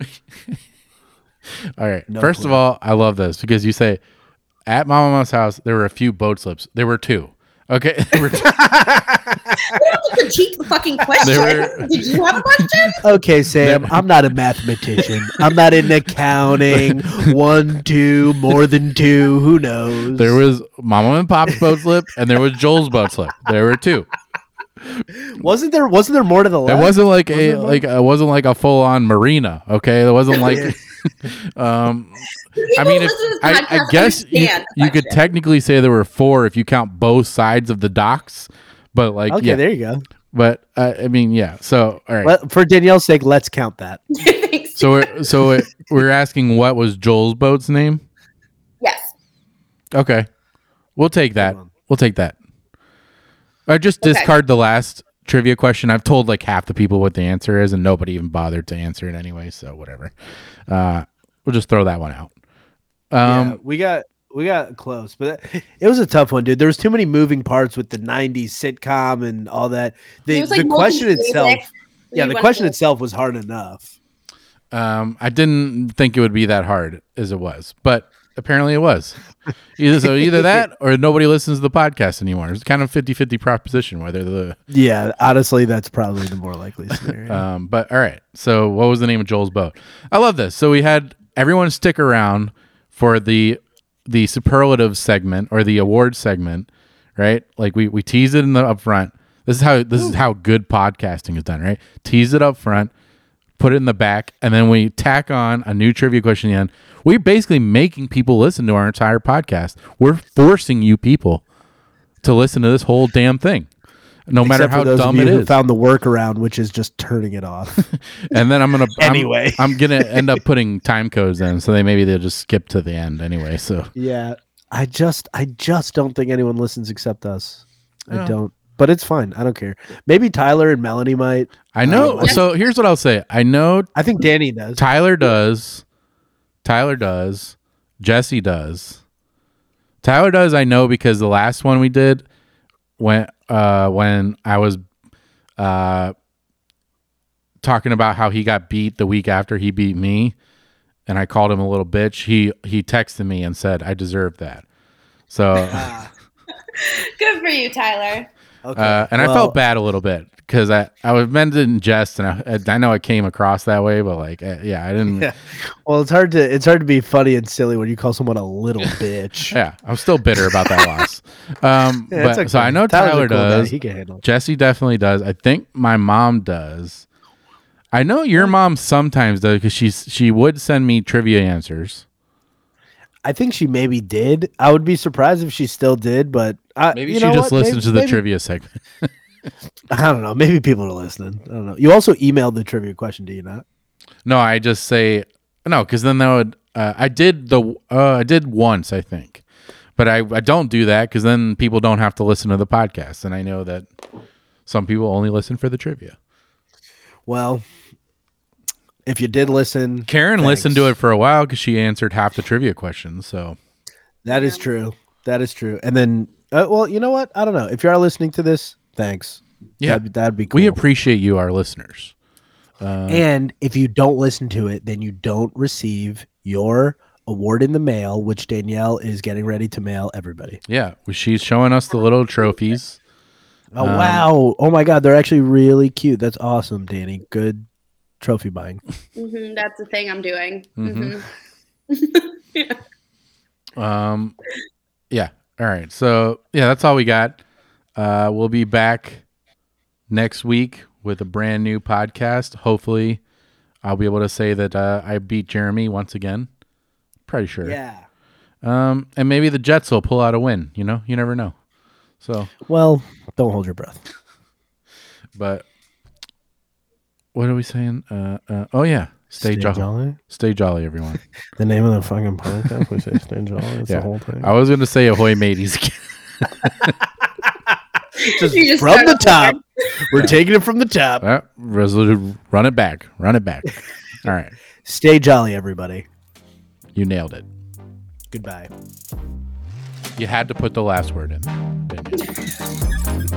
All right. No First of all, I love this because you say at Mama Mom's house there were a few boat slips. There were two. Okay. There were two. We don't have to critique the fucking question. were- Did you have a question? Okay, Sam, I'm not a mathematician. I'm not in accounting. One, two, more than two. Who knows? there was Mama and Pop's boat slip and there was Joel's boat slip. There were two. Wasn't there wasn't there more to the It wasn't like Was a more? like it wasn't like a full on marina. Okay. It wasn't like um I mean, if, listen to this I, I guess you, you could technically say there were four if you count both sides of the docks, but like Okay, yeah, there you go. But uh, I mean, yeah. So all right. Let- for Danielle's sake, let's count that. Thanks. So we're so we're, we're asking what was Joel's boat's name? yes. Okay, we'll take that. We'll take that. I just Okay. discard the last trivia question. I've told like half the people what the answer is, and nobody even bothered to answer it anyway. So whatever. Uh, we'll just throw that one out. yeah, Um, we got we got close, but it was a tough one, dude. There was too many moving parts with the '90s sitcom and all that. The, like, the question itself, yeah, the question through- itself was hard enough. um, I didn't think it would be that hard as it was, but apparently it was. Either so, either that or nobody listens to the podcast anymore. It's kind of 50-50 proposition whether the Yeah, honestly, that's probably the more likely scenario. Um, but all right. So what was the name of Joel's boat? I love this. So we had everyone stick around for the the superlative segment or the award segment, right? Like we we tease it in the upfront. This is how this is how good podcasting is done, right? Tease it up front, put it in the back, and then we tack on a new trivia question at the end. We're basically making people listen to our entire podcast. We're forcing you people to listen to this whole damn thing. No matter Except how for those dumb of it who is. found the workaround, which is just turning it off. and then I'm gonna I'm- Anyway. I'm, gonna end up putting time codes in, so they maybe they'll just skip to the end anyway. So yeah, I just, I just don't think anyone listens except us. Yeah. I oh. don't, but it's fine. I don't care. Maybe Tyler and Melanie might. I know. Um, so here's what I'll say. I know I think Danny does. Tyler does. Tyler does. Jesse does. Tyler does. I know because the last one we did when uh when I was uh talking about how he got beat the week after he beat me and I called him a little bitch. He he texted me and said I deserved that. So Good for you, Tyler. Okay. Uh, and I felt bad a little bit because I, I was meant to in jest, and I, I know it came across that way, but like, uh, yeah, I didn't. Yeah. Well, it's hard to it's hard to be funny and silly when you call someone a little bitch. Yeah, I'm still bitter about that loss. Um, Yeah, but it's so. I know Tyler cool guy. does. He can handle. it. Jesse definitely does. I think my mom does. I know your mom sometimes does because she's she would send me trivia answers. I think she maybe did. I would be surprised if she still did, but I, Maybe you she just what? listens Maybe- to the maybe- trivia segment. I don't know. Maybe people are listening. I don't know. You also emailed the trivia question, do you not? No, I just say no because then that would. Uh, I did the. Uh, I did once, I think, but I, I don't do that because then people don't have to listen to the podcast, and I know that some people only listen for the trivia. Well, if you did listen, Karen listened to it for a while because she answered half the trivia questions. So that is true. That is true. And then, uh, well, you know what? I don't know. If you are listening to this, thanks. Yeah. that'd, that'd be cool. we appreciate you, our listeners. Uh, and if you don't listen to it, then you don't receive your award in the mail, which Danielle is getting ready to mail everybody. yeah, she's showing us the little trophies. Oh Um, wow! Oh my god, they're actually really cute. That's awesome, Danny. Good trophy buying. hmm that's the thing I'm doing. Mhm. hmm Um, yeah. All right. So yeah, that's all we got. Uh, we'll be back next week with a brand new podcast. Hopefully, I'll be able to say that uh, I beat Jeremy once again. Pretty sure. Yeah. Um, and maybe the Jets will pull out a win. You know, you never know. So, Well, don't hold your breath. but what are we saying? Uh, uh oh yeah, stay, jolly. Stay jolly, everyone. The name of the fucking podcast. We say stay jolly. It's Yeah. the whole thing. I was gonna say ahoy mateys. Just just from the over. top. We're taking it from the top. uh, resolu- run it back. Run it back. All right, Stay jolly, everybody. you nailed it. Goodbye. You had to put the last word in. didn't you?